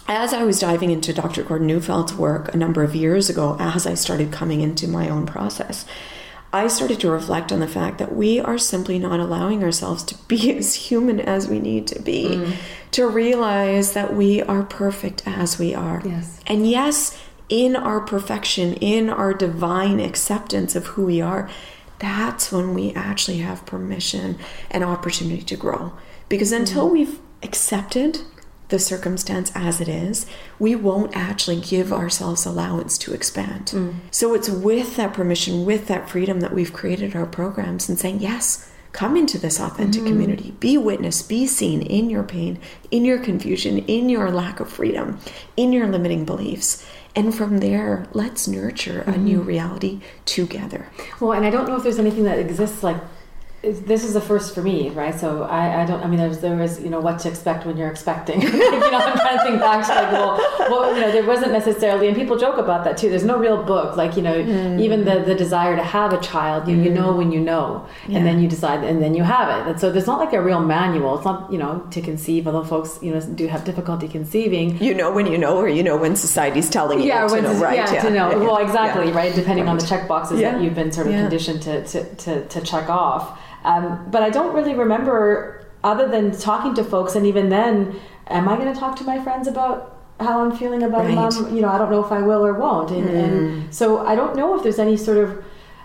Speaker 3: as I was diving into Dr. Gordon Neufeld's work a number of years ago, as I started coming into my own process, I started to reflect on the fact that we are simply not allowing ourselves to be as human as we need to be, mm. to realize that we are perfect as we are.
Speaker 2: Yes.
Speaker 3: And yes, in our perfection, in our divine acceptance of who we are, that's when we actually have permission and opportunity to grow. Because until mm-hmm. we've accepted the circumstance as it is, we won't actually give ourselves allowance to expand. Mm. So it's with that permission, with that freedom that we've created our programs and saying, yes, come into this authentic mm-hmm. community, be witness, be seen in your pain, in your confusion, in your lack of freedom, in your limiting beliefs. And from there, let's nurture a mm-hmm. new reality together.
Speaker 2: Well, and I don't know if there's anything that exists like this is the first for me, right? So I, I don't. I mean, there's there was you know what to expect when you're expecting. you know, I'm trying to think back to like, well, well, you know, there wasn't necessarily, and people joke about that too. There's no real book, like you know, mm. even the the desire to have a child, you, mm. you know when you know, yeah. and then you decide, and then you have it. And so there's not like a real manual. It's not you know to conceive, although folks you know do have difficulty conceiving.
Speaker 3: You know when you know, or you know when society's telling you yeah, to know, right?
Speaker 2: Yeah, yeah, to know. Yeah. Well, exactly, right. Depending right. on the check boxes that you've been sort of conditioned to, to to to check off. Um, but I don't really remember, other than talking to folks, and even then, am I going to talk to my friends about how I'm feeling about right. mom? You know, I don't know if I will or won't. And, mm. and so I don't know if there's any sort of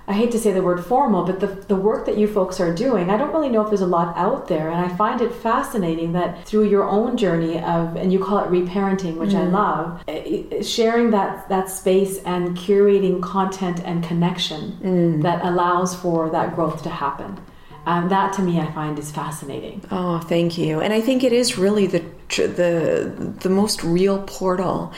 Speaker 2: I hate to say the word formal, but the, the work that you folks are doing, I don't really know if there's a lot out there. And I find it fascinating that through your own journey of, and you call it reparenting, which mm. I love, eh, sharing that, that space and curating content and connection mm. that allows for that growth to happen. Um, that to me, I find is fascinating.
Speaker 3: Oh, thank you. And I think it is really the the the most real portal,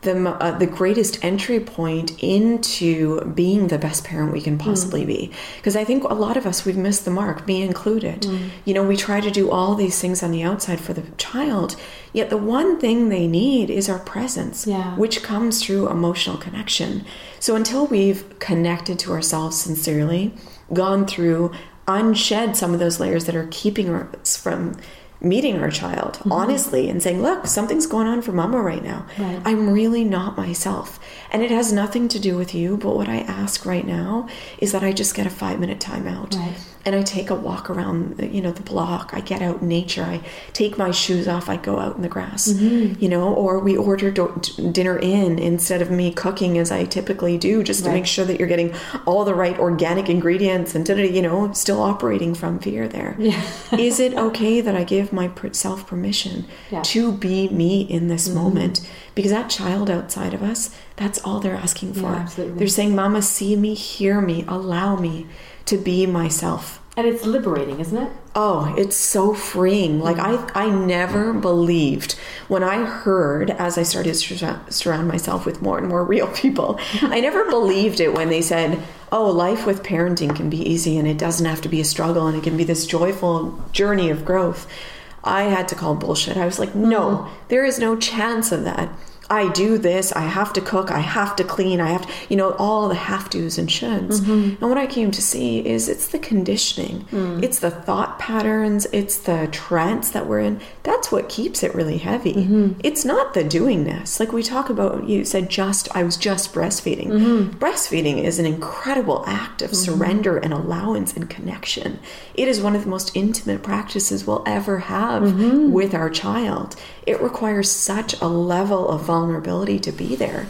Speaker 3: the uh, the greatest entry point into being the best parent we can possibly mm. be. Because I think a lot of us we've missed the mark, me included. Mm. You know, we try to do all these things on the outside for the child, yet the one thing they need is our presence,
Speaker 2: yeah.
Speaker 3: which comes through emotional connection. So until we've connected to ourselves sincerely, gone through unshed some of those layers that are keeping us from meeting our child mm-hmm. honestly and saying, look, something's going on for mama right now. Right. I'm really not myself. And it has nothing to do with you. But what I ask right now is that I just get a five minute timeout. Right and I take a walk around, you know, the block. I get out in nature. I take my shoes off. I go out in the grass, mm-hmm. you know, or we order do- dinner in instead of me cooking as I typically do, just to make sure that you're getting all the right organic ingredients and, you know, still operating from fear there. Yeah. Is it okay that I give myself permission yeah. to be me in this mm-hmm. moment? Because that child outside of us, that's all they're asking for. Yeah, they're saying, Mama, see me, hear me, allow me to be myself.
Speaker 2: And it's liberating, isn't it?
Speaker 3: Oh, it's so freeing. Like I I never believed when I heard as I started to surround myself with more and more real people. I never believed it when they said, "Oh, life with parenting can be easy and it doesn't have to be a struggle and it can be this joyful journey of growth." I had to call bullshit. I was like, "No, mm-hmm. there is no chance of that." I do this, I have to cook, I have to clean, I have to, you know, all the have tos and shoulds. Mm-hmm. And what I came to see is it's the conditioning, mm. it's the thought patterns, it's the trance that we're in. That's what keeps it really heavy. Mm-hmm. It's not the doingness. Like we talk about, you said just, I was just breastfeeding. Mm-hmm. Breastfeeding is an incredible act of mm-hmm. surrender and allowance and connection. It is one of the most intimate practices we'll ever have mm-hmm. with our child. It requires such a level of vulnerability vulnerability to be there.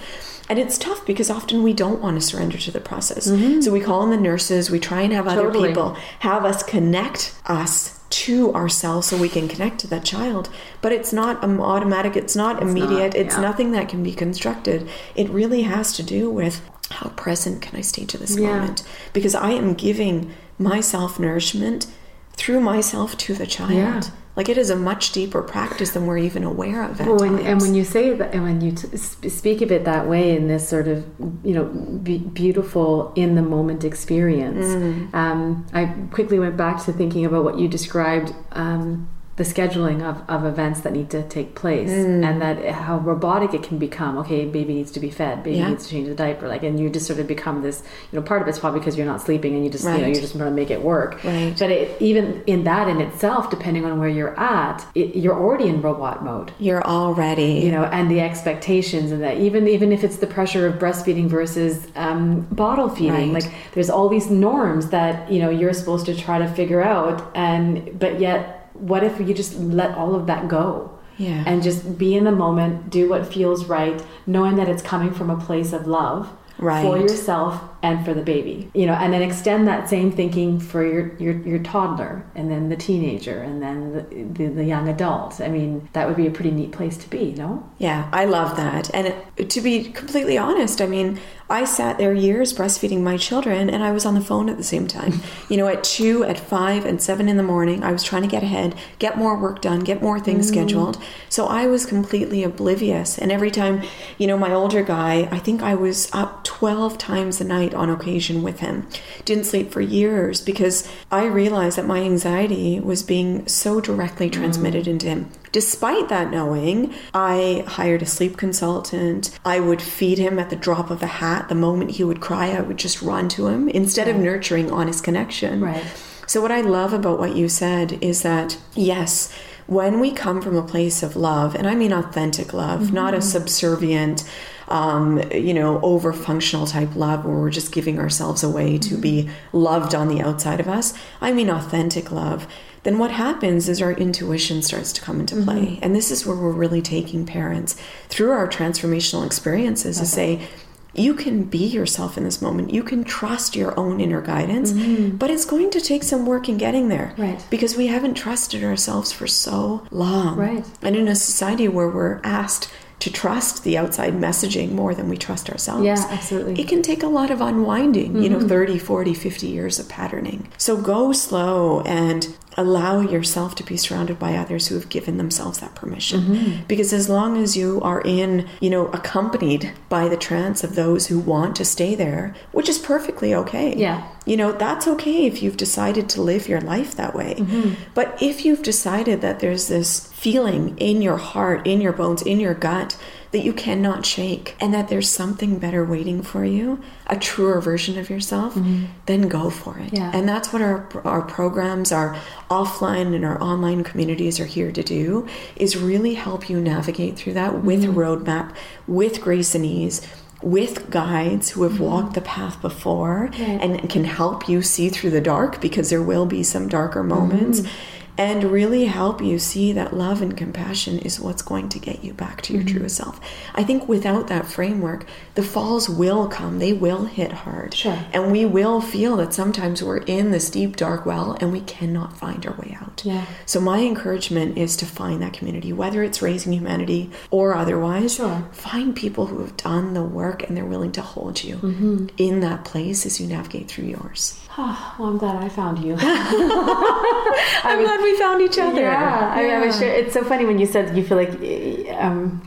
Speaker 3: And it's tough because often we don't want to surrender to the process. Mm-hmm. So we call in the nurses, we try and have totally. other people have us connect us to ourselves so we can connect to that child. But it's not automatic, it's not it's immediate, not, it's yeah. nothing that can be constructed. It really has to do with how present can I stay to this yeah. moment? Because I am giving myself nourishment through myself to the child. Yeah. Like it is a much deeper practice than we're even aware of.
Speaker 2: Well, when, and when you say that, and when you t- speak of it that way in this sort of you know be- beautiful in the moment experience, mm. um, I quickly went back to thinking about what you described. Um, the scheduling of, of events that need to take place mm. and that how robotic it can become okay baby needs to be fed baby yeah. needs to change the diaper like and you just sort of become this you know part of it's probably because you're not sleeping and you just right. you know you're just going to make it work
Speaker 3: right.
Speaker 2: but it, even in that in itself depending on where you're at it, you're already in robot mode
Speaker 3: you're already
Speaker 2: you know and the expectations and that even even if it's the pressure of breastfeeding versus um, bottle feeding right. like there's all these norms that you know you're supposed to try to figure out and but yet what if you just let all of that go?
Speaker 3: Yeah.
Speaker 2: And just be in the moment, do what feels right, knowing that it's coming from a place of love
Speaker 3: Right.
Speaker 2: for yourself and for the baby. You know, and then extend that same thinking for your your, your toddler and then the teenager and then the, the, the young adult. I mean, that would be a pretty neat place to be, no?
Speaker 3: Yeah, I love that. And it, to be completely honest, I mean, I sat there years breastfeeding my children and I was on the phone at the same time. You know, at two, at five, and seven in the morning, I was trying to get ahead, get more work done, get more things mm. scheduled. So I was completely oblivious. And every time, you know, my older guy, I think I was up 12 times a night on occasion with him. Didn't sleep for years because I realized that my anxiety was being so directly mm. transmitted into him. Despite that knowing, I hired a sleep consultant. I would feed him at the drop of a hat. The moment he would cry, I would just run to him instead of nurturing honest connection.
Speaker 2: Right.
Speaker 3: So, what I love about what you said is that, yes, when we come from a place of love, and I mean authentic love, not a subservient, um, you know, over functional type love where we're just giving ourselves away to be loved on the outside of us, I mean authentic love. Then what happens is our intuition starts to come into play. And this is where we're really taking parents through our transformational experiences to say, you can be yourself in this moment. You can trust your own inner guidance, but it's going to take some work in getting there.
Speaker 2: Right.
Speaker 3: Because we haven't trusted ourselves for so long.
Speaker 2: Right.
Speaker 3: And in a society where we're asked to trust the outside messaging more than we trust ourselves.
Speaker 2: Yeah, absolutely. Mm-hmm.
Speaker 3: It can take a lot of unwinding, you know, 30, 40, 50 years of patterning. So go slow and allow yourself to be surrounded by others who have given themselves that permission.
Speaker 2: Mm-hmm.
Speaker 3: Because as long as you are in, you know, accompanied by the trance of those who want to stay there, which is perfectly okay.
Speaker 2: Yeah.
Speaker 3: You know, that's okay if you've decided to live your life that way.
Speaker 2: Mm-hmm.
Speaker 3: But if you've decided that there's this feeling in your heart, in your bones, in your gut that you cannot shake, and that there's something better waiting for you, a truer version of yourself, then go for it.
Speaker 2: Mm-hmm. Yeah.
Speaker 3: And that's what our our programs, our offline and our online communities are here to do is really help you navigate through that with
Speaker 2: Mm-hmm.
Speaker 3: a roadmap, with grace and ease. With guides who have walked the path before
Speaker 2: Mm-hmm. Right.
Speaker 3: and can help you see through the dark because there will be some darker moments and really help you see that love and compassion is what's going to get you back to your truest self. I think without that framework, the falls will come, they will hit hard.
Speaker 2: Sure.
Speaker 3: And we will feel that sometimes we're in this deep, dark well and we cannot find our way out.
Speaker 2: Yeah.
Speaker 3: So, my encouragement is to find that community, whether it's raising humanity or otherwise.
Speaker 2: Sure.
Speaker 3: Find people who have done the work and they're willing to hold you
Speaker 2: Mm-hmm.
Speaker 3: in that place as you navigate through yours.
Speaker 2: Oh, well, I'm glad I found you.
Speaker 3: I'm glad we found each other.
Speaker 2: Yeah, I, mean, I was sure. It's so funny when you said you feel like, um,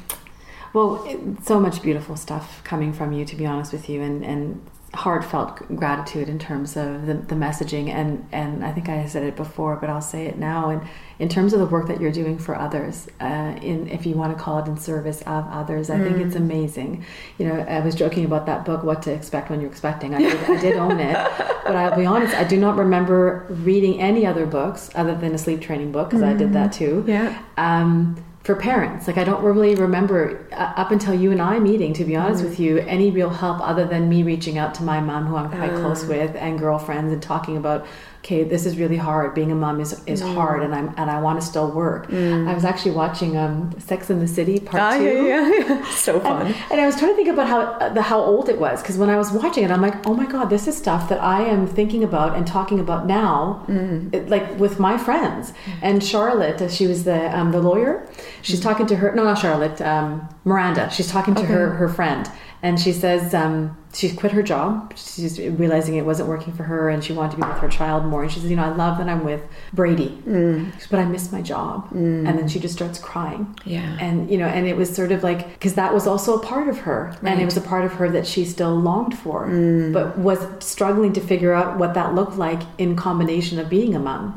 Speaker 2: well, so much beautiful stuff coming from you. To be honest with you, and and heartfelt gratitude in terms of the, the messaging and and I think I said it before, but I'll say it now. And in terms of the work that you're doing for others, uh, in if you want to call it in service of others, I think it's amazing. You know, I was joking about that book, What to Expect When You're Expecting. I did, I did own it, but I'll be honest, I do not remember reading any other books other than a sleep training book because I did that too
Speaker 3: Yeah.
Speaker 2: um, for parents. Like I don't really remember uh, up until you and I meeting, to be honest with you, any real help other than me reaching out to my mom, who I'm quite close with, and girlfriends, and talking about, okay, this is really hard. Being a mom is is hard, and I'm and I want to still work. I was actually watching um, Sex in the City part
Speaker 3: Ah,
Speaker 2: two.
Speaker 3: yeah, yeah, yeah. So fun.
Speaker 2: And, and I was trying to think about how uh, the how old it was because when I was watching it, I'm like, oh my god, this is stuff that I am thinking about and talking about now, it- like with my friends. And Charlotte, uh, she was the um, the lawyer. She's talking to her. No, not Charlotte. Um, Miranda. She's talking to her her friend, and she says um, she's quit her job. She's realizing it wasn't working for her, and she wanted to be with her child more. And she says, you know, I love that I'm with Brady, mm. but I miss my job. Mm. And then she just starts crying.
Speaker 3: Yeah.
Speaker 2: and you know and it was sort of like because that was also a part of her. And it was a part of her that she still longed for mm. but was struggling to figure out what that looked like in combination of being a mom.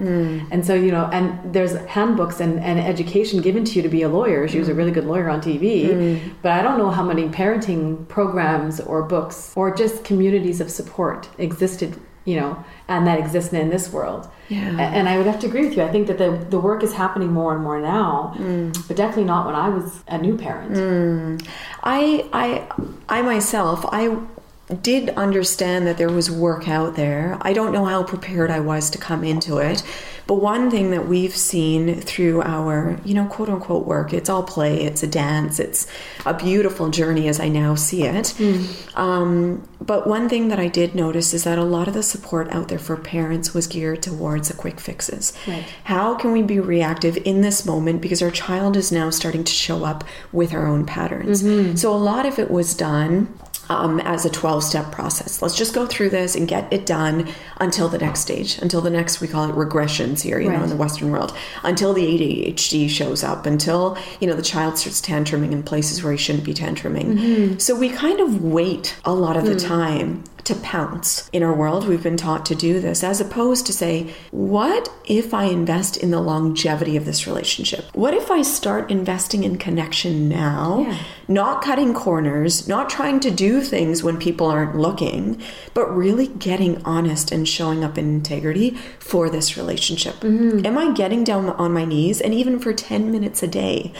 Speaker 2: And so you know and there's handbooks and, and education given to you to be a lawyer. She was a really good lawyer on tv but i don't know how many parenting programs or books or just communities of support existed you know and that exist in this world
Speaker 3: Yeah.
Speaker 2: And I would have to agree with you. I think that the, the work is happening more and more now, mm. but definitely not when I was a new parent. Mm.
Speaker 3: I, I, I myself, I, did understand that there was work out there. I don't know how prepared I was to come into it. But one thing that we've seen through our, you know, quote unquote work, it's all play, it's a dance, it's a beautiful journey as I now see it. Mm. Um, but one thing that I did notice is that a lot of the support out there for parents was geared towards the quick fixes. Right. How can we be reactive in this moment because our child is now starting to show up with our own patterns? Mm-hmm. So a lot of it was done um, as a 12 step process. Let's just go through this and get it done until the next stage, until the next, we call it regressions here, you right. know, in the Western world, until the ADHD shows up, until, you know, the child starts tantruming in places where he shouldn't be tantruming. Mm-hmm. So we kind of wait a lot of the mm. time to pounce. In our world, we've been taught to do this, as opposed to say, what if I invest in the longevity of this relationship? What if I start investing in connection now, yeah. not cutting corners, not trying to do things when people aren't looking, but really getting honest and showing up in integrity for this relationship? Mm-hmm. Am I getting down on my knees and even for 10 minutes a day?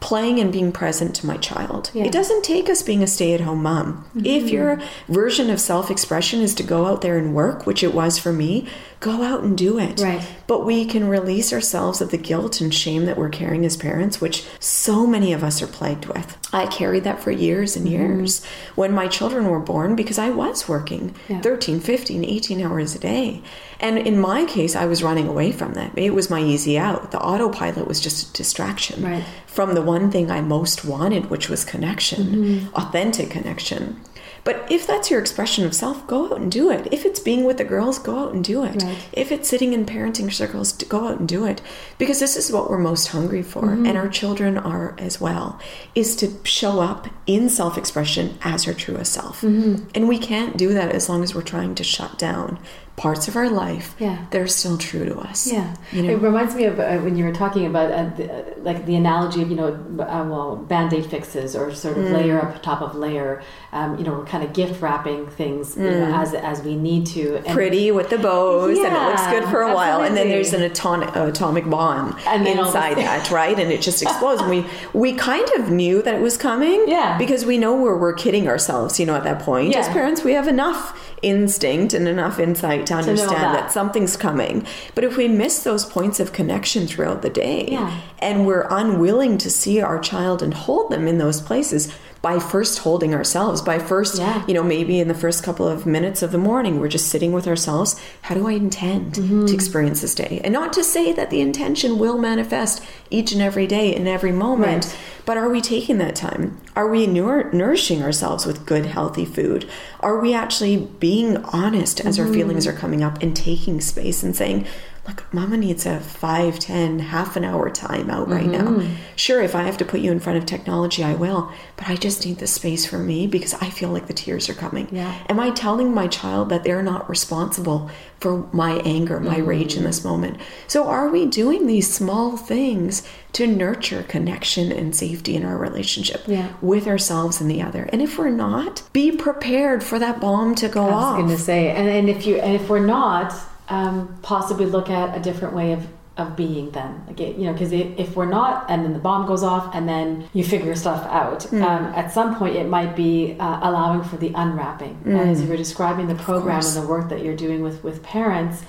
Speaker 3: Playing and being present to my child. Yeah. It doesn't take us being a stay at home mom. Mm-hmm. If your version of self expression is to go out there and work, which it was for me, go out and do it.
Speaker 2: Right.
Speaker 3: But we can release ourselves of the guilt and shame that we're carrying as parents, which so many of us are plagued with. I carried that for years and mm-hmm. years mm-hmm. when my children were born because I was working yeah. 13, 15, 18 hours a day. And in my case, I was running away from that. It was my easy out. The autopilot was just a distraction
Speaker 2: right.
Speaker 3: From the one thing I most wanted, which was connection, mm-hmm. authentic connection. But if that's your expression of self, go out and do it. If it's being with the girls, go out and do it. Right. If it's sitting in parenting circles, go out and do it. Because this is what we're most hungry for, mm-hmm. and our children are as well, is to show up in self expression as our truest self. Mm-hmm. And we can't do that as long as we're trying to shut down parts of our life
Speaker 2: yeah.
Speaker 3: that are still true to us.
Speaker 2: Yeah, you know? it reminds me of uh, when you were talking about uh, the, uh, like the analogy of you know uh, well band aid fixes or sort of mm. layer up top of layer. Um, you know, we're kind of gift wrapping things mm. you know, mm. as as we need to.
Speaker 3: And, Pretty with the bows, yeah, and it looks good for a absolutely. while, and then there's an atomic atomic bomb inside that, right? And it just explodes. and we we kind of knew that it was coming,
Speaker 2: yeah,
Speaker 3: because we know we're we're kidding ourselves. You know, at that point, yeah. as parents, we have enough instinct and enough insight to understand that. that. something's coming. But if we miss those points of connection throughout the day
Speaker 2: yeah.
Speaker 3: and we're unwilling to see our child and hold them in those places, by first holding ourselves, by first,
Speaker 2: yeah.
Speaker 3: you know, maybe in the first couple of minutes of the morning, we're just sitting with ourselves. How do I intend mm-hmm. to experience this day? And not to say that the intention will manifest each and every day in every moment, right. but are we taking that time? Are we nour- nourishing ourselves with good, healthy food? Are we actually being honest as mm-hmm. our feelings are coming up and taking space and saying, look, mama needs a five, ten, half an hour time out right mm-hmm. now. Sure, if I have to put you in front of technology, I will, but I just need the space for me because I feel like the tears are coming.
Speaker 2: Yeah.
Speaker 3: Am I telling my child that they're not responsible for my anger, my mm-hmm. rage in this moment? So, are we doing these small things to nurture connection and safety in our relationship
Speaker 2: yeah.
Speaker 3: with ourselves and the other? And if we're not, be prepared for that bomb to go off.
Speaker 2: I was going to say, and, and if you, and if we're not, um, possibly look at a different way of of being then like you know because if we're not and then the bomb goes off and then you figure stuff out mm. um, at some point it might be uh, allowing for the unwrapping mm. and as you were describing the program and the work that you're doing with with parents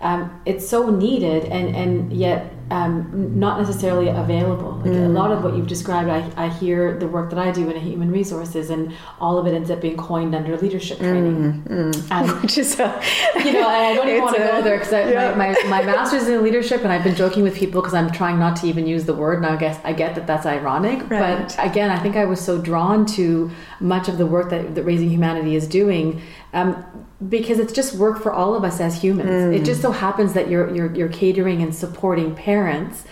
Speaker 2: um, it's so needed and and yet um, not necessarily available. Like mm. a lot of what you've described, I, I hear the work that I do in human resources, and all of it ends up being coined under leadership training.
Speaker 3: Mm. Mm. Which is, a,
Speaker 2: you know, I don't even want to go there because yeah. my, my, my, master's in leadership, and I've been joking with people because I'm trying not to even use the word. Now, I guess I get that that's ironic, right. but again, I think I was so drawn to much of the work that, that Raising Humanity is doing. Um, because it's just work for all of us as humans. Mm. It just so happens that you're, you're you're catering and supporting parents,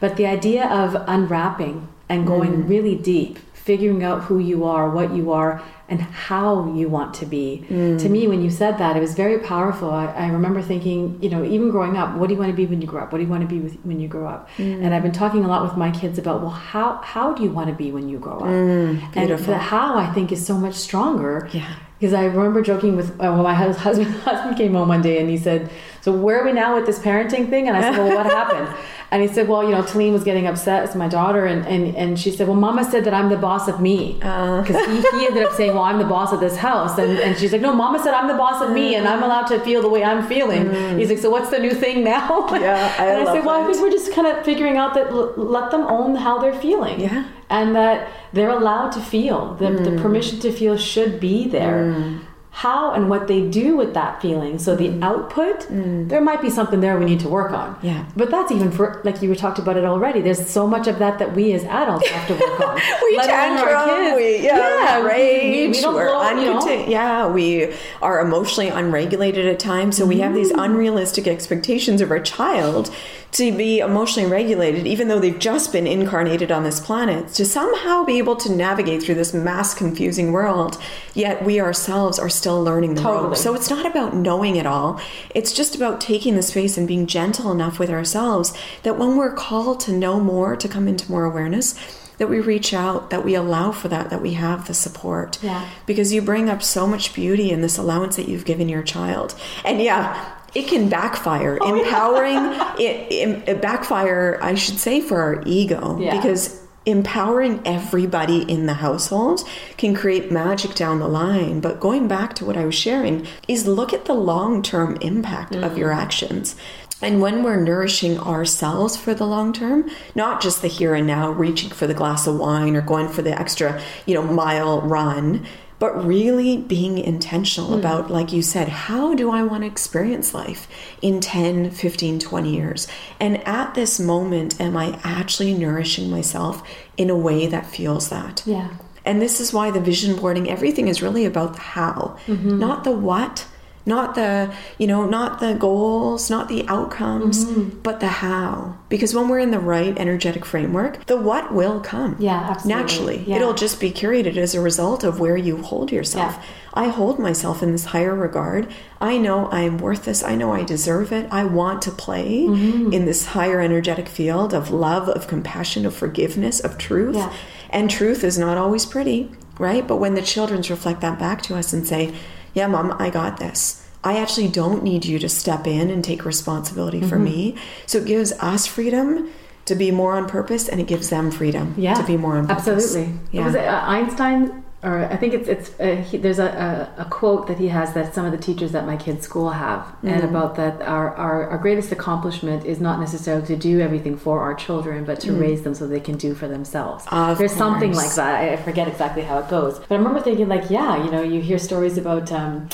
Speaker 2: but the idea of unwrapping and going mm. really deep, figuring out who you are, what you are, and how you want to be. Mm. To me, when you said that, it was very powerful. I, I, remember thinking, you know, even growing up, what do you want to be when you grow up? What do you want to be with, when you grow up? Mm. And I've been talking a lot with my kids about, well, how how do you want to be when you grow up?
Speaker 3: Mm,
Speaker 2: and the how I think is so much stronger.
Speaker 3: Yeah
Speaker 2: because I remember joking with uh, well, my husband husband came home one day and he said, so where are we now with this parenting thing? And I said, well, what happened? And he said, well, you know, Talene was getting upset with my daughter, and, and, and she said, well, Mama said that I'm the boss of me. Because uh. he, he ended up saying, well, I'm the boss of this house. And, and she's like, no, Mama said I'm the boss of me, and I'm allowed to feel the way I'm feeling. Mm. He's like, so what's the new thing now?
Speaker 3: Yeah, I
Speaker 2: and
Speaker 3: I
Speaker 2: said, well,
Speaker 3: that.
Speaker 2: I think we're just kind of figuring out that l- let them own how they're feeling.
Speaker 3: Yeah.
Speaker 2: And that they're allowed to feel. The, mm. the permission to feel should be there. Mm how and what they do with that feeling. So the mm. output, mm. there might be something there we need to work on.
Speaker 3: Yeah.
Speaker 2: But that's even for like you were talked about it already. There's so much of that that we as adults have to work on.
Speaker 3: we tantrum, we yeah, yeah rage, we, we are uncontent. You know? Yeah, we are emotionally unregulated at times. So mm. we have these mm. unrealistic expectations of our child to be emotionally regulated, even though they've just been incarnated on this planet, to somehow be able to navigate through this mass confusing world, yet we ourselves are still learning the totally. ropes. So it's not about knowing it all. It's just about taking the space and being gentle enough with ourselves that when we're called to know more, to come into more awareness, that we reach out, that we allow for that, that we have the support.
Speaker 2: Yeah.
Speaker 3: Because you bring up so much beauty in this allowance that you've given your child. And yeah, it can backfire. Oh, empowering yeah. it, it, backfire, I should say, for our ego
Speaker 2: yeah.
Speaker 3: because empowering everybody in the household can create magic down the line. But going back to what I was sharing is look at the long term impact mm. of your mm. actions. And when we're nourishing ourselves for the long term, not just the here and now, reaching for the glass of wine or going for the extra, you know, mile run, but really being intentional mm. about, like you said, how do I want to experience life in 10, 15, 20 years? And at this moment, am I actually nourishing myself in a way that feels that?
Speaker 2: Yeah.
Speaker 3: And this is why the vision boarding, everything is really about the how, mm-hmm. not the what not the you know not the goals not the outcomes mm-hmm. but the how because when we're in the right energetic framework the what will come
Speaker 2: yeah absolutely.
Speaker 3: naturally
Speaker 2: yeah.
Speaker 3: it'll just be curated as a result of where you hold yourself yeah. i hold myself in this higher regard i know i'm worth this i know i deserve it i want to play mm-hmm. in this higher energetic field of love of compassion of forgiveness of truth
Speaker 2: yeah.
Speaker 3: and truth is not always pretty right but when the children reflect that back to us and say yeah, mom, I got this. I actually don't need you to step in and take responsibility mm-hmm. for me. So it gives us freedom to be more on purpose and it gives them freedom
Speaker 2: yeah,
Speaker 3: to be more on
Speaker 2: purpose. Absolutely. Yeah. Was it uh, Einstein or I think it's it's uh, he, there's a, a, a, quote that he has that some of the teachers at my kids' school have, mm-hmm. and about that our, our, our greatest accomplishment is not necessarily to do everything for our children, but to mm. raise them so they can do for themselves.
Speaker 3: Of
Speaker 2: there's
Speaker 3: course.
Speaker 2: something like that. I forget exactly how it goes, but I remember thinking like, yeah, you know, you hear stories about. Um,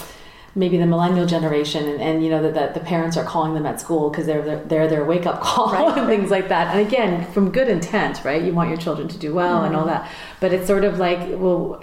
Speaker 2: maybe the millennial generation and, and you know that, that the parents are calling them at school because they're, they're, they're their wake up call right. and things like that and again from good intent right you want your children to do well mm and all mm-hmm. that but it's sort of like well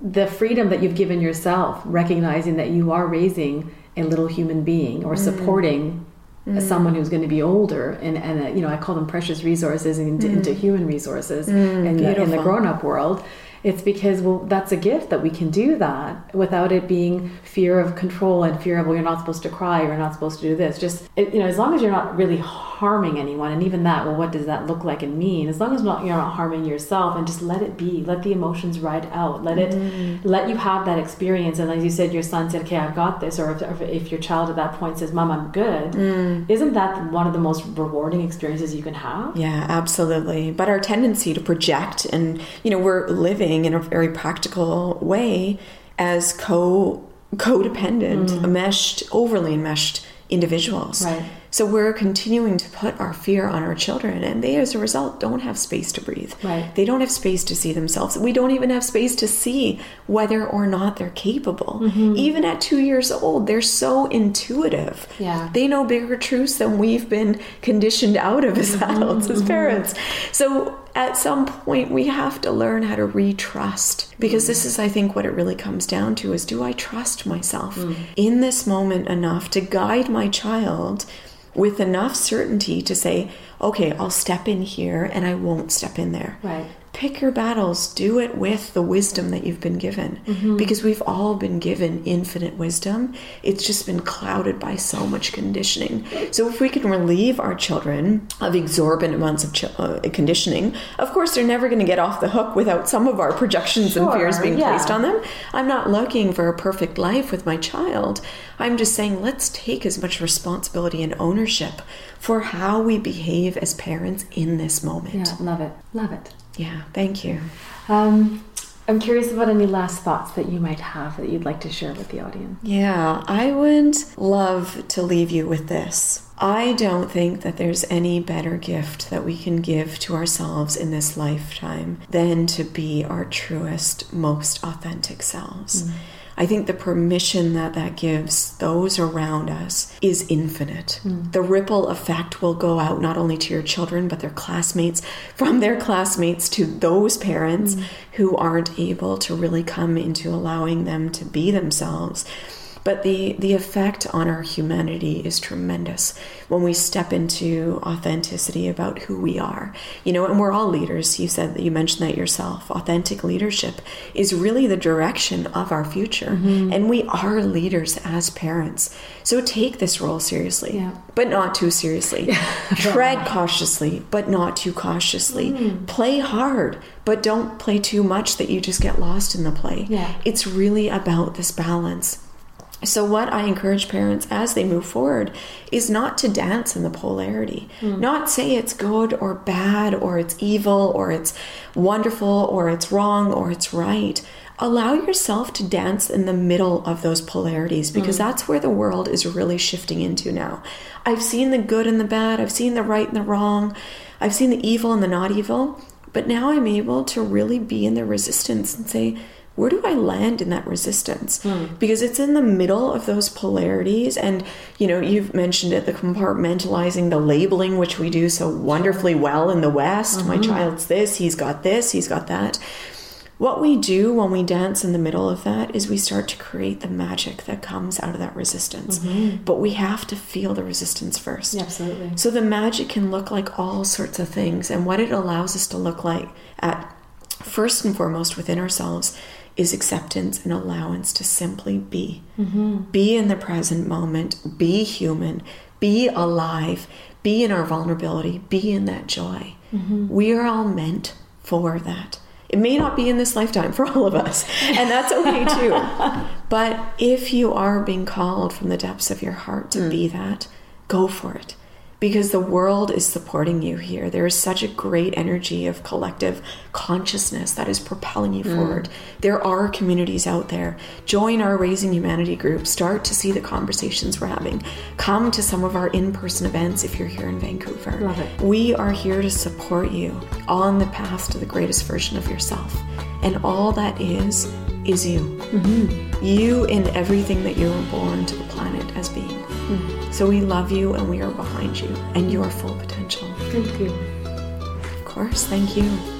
Speaker 2: the freedom that you've given yourself recognizing that you are raising a little human being or mm. supporting mm. someone who's going to be older and, and uh, you know i call them precious resources into, into human resources
Speaker 3: mm,
Speaker 2: in, the, in the grown-up world it's because well that's a gift that we can do that without it being fear of control and fear of well you're not supposed to cry you're not supposed to do this. Just it, you know as long as you're not really harming anyone and even that well what does that look like and mean? As long as not, you're not harming yourself and just let it be. Let the emotions ride out. Let it mm. let you have that experience. And as you said your son said okay i've got this or if, if your child at that point says mom i'm good
Speaker 3: mm.
Speaker 2: isn't that one of the most rewarding experiences you can have?
Speaker 3: Yeah absolutely. But our tendency to project and you know we're living in a very practical way as co codependent mm. enmeshed overly enmeshed individuals
Speaker 2: right
Speaker 3: so we're continuing to put our fear on our children, and they, as a result, don't have space to breathe.
Speaker 2: Right.
Speaker 3: They don't have space to see themselves. We don't even have space to see whether or not they're capable.
Speaker 2: Mm-hmm.
Speaker 3: Even at two years old, they're so intuitive.
Speaker 2: Yeah.
Speaker 3: They know bigger truths than we've been conditioned out of as mm-hmm. adults, as mm-hmm. parents. So at some point we have to learn how to retrust because this is i think what it really comes down to is do i trust myself
Speaker 2: mm.
Speaker 3: in this moment enough to guide my child with enough certainty to say, okay, I'll step in here and I won't step in there.
Speaker 2: Right.
Speaker 3: Pick your battles, do it with the wisdom that you've been given. Mm-hmm. Because we've all been given infinite wisdom. It's just been clouded by so much conditioning. So if we can relieve our children of exorbitant amounts of ch- uh, conditioning, of course they're never going to get off the hook without some of our projections sure, and fears being yeah. placed on them. I'm not looking for a perfect life with my child. I'm just saying let's take as much responsibility and ownership for how we behave as parents in this moment.
Speaker 2: Yeah, love it. Love it.
Speaker 3: Yeah, thank you.
Speaker 2: Um, I'm curious about any last thoughts that you might have that you'd like to share with the audience.
Speaker 3: Yeah, I would love to leave you with this. I don't think that there's any better gift that we can give to ourselves in this lifetime than to be our truest, most authentic selves. Mm. I think the permission that that gives those around us is infinite. Mm. The ripple effect will go out not only to your children, but their classmates, from their classmates to those parents mm. who aren't able to really come into allowing them to be themselves but the, the effect on our humanity is tremendous when we step into authenticity about who we are. You know, and we're all leaders. You said that you mentioned that yourself. Authentic leadership is really the direction of our future. Mm-hmm. And we are leaders as parents. So take this role seriously, yeah. but not too seriously. Tread cautiously, but not too cautiously. Mm. Play hard, but don't play too much that you just get lost in the play.
Speaker 2: Yeah.
Speaker 3: It's really about this balance. So, what I encourage parents as they move forward is not to dance in the polarity, mm. not say it's good or bad or it's evil or it's wonderful or it's wrong or it's right. Allow yourself to dance in the middle of those polarities because mm. that's where the world is really shifting into now. I've seen the good and the bad, I've seen the right and the wrong, I've seen the evil and the not evil, but now I'm able to really be in the resistance and say, where do I land in that resistance? Mm. Because it's in the middle of those polarities. And, you know, you've mentioned it the compartmentalizing, the labeling, which we do so wonderfully well in the West. Mm-hmm. My child's this, he's got this, he's got that. What we do when we dance in the middle of that is we start to create the magic that comes out of that resistance. Mm-hmm. But we have to feel the resistance first.
Speaker 2: Yeah, absolutely.
Speaker 3: So the magic can look like all sorts of things. And what it allows us to look like at first and foremost within ourselves is acceptance and allowance to simply be. Mm-hmm. Be in the present moment, be human, be alive, be in our vulnerability, be in that joy. Mm-hmm. We are all meant for that. It may not be in this lifetime for all of us, and that's okay too. but if you are being called from the depths of your heart to mm. be that, go for it because the world is supporting you here. There is such a great energy of collective consciousness that is propelling you mm. forward. There are communities out there. Join our Raising Humanity group. Start to see the conversations we're having. Come to some of our in person events if you're here in Vancouver.
Speaker 2: Love it.
Speaker 3: We are here to support you on the path to the greatest version of yourself. And all that is, is you. Mm-hmm. You in everything that you were born to the planet as being. Mm-hmm. So we love you and we are behind you and your full potential.
Speaker 2: Thank you.
Speaker 3: Of course, thank you.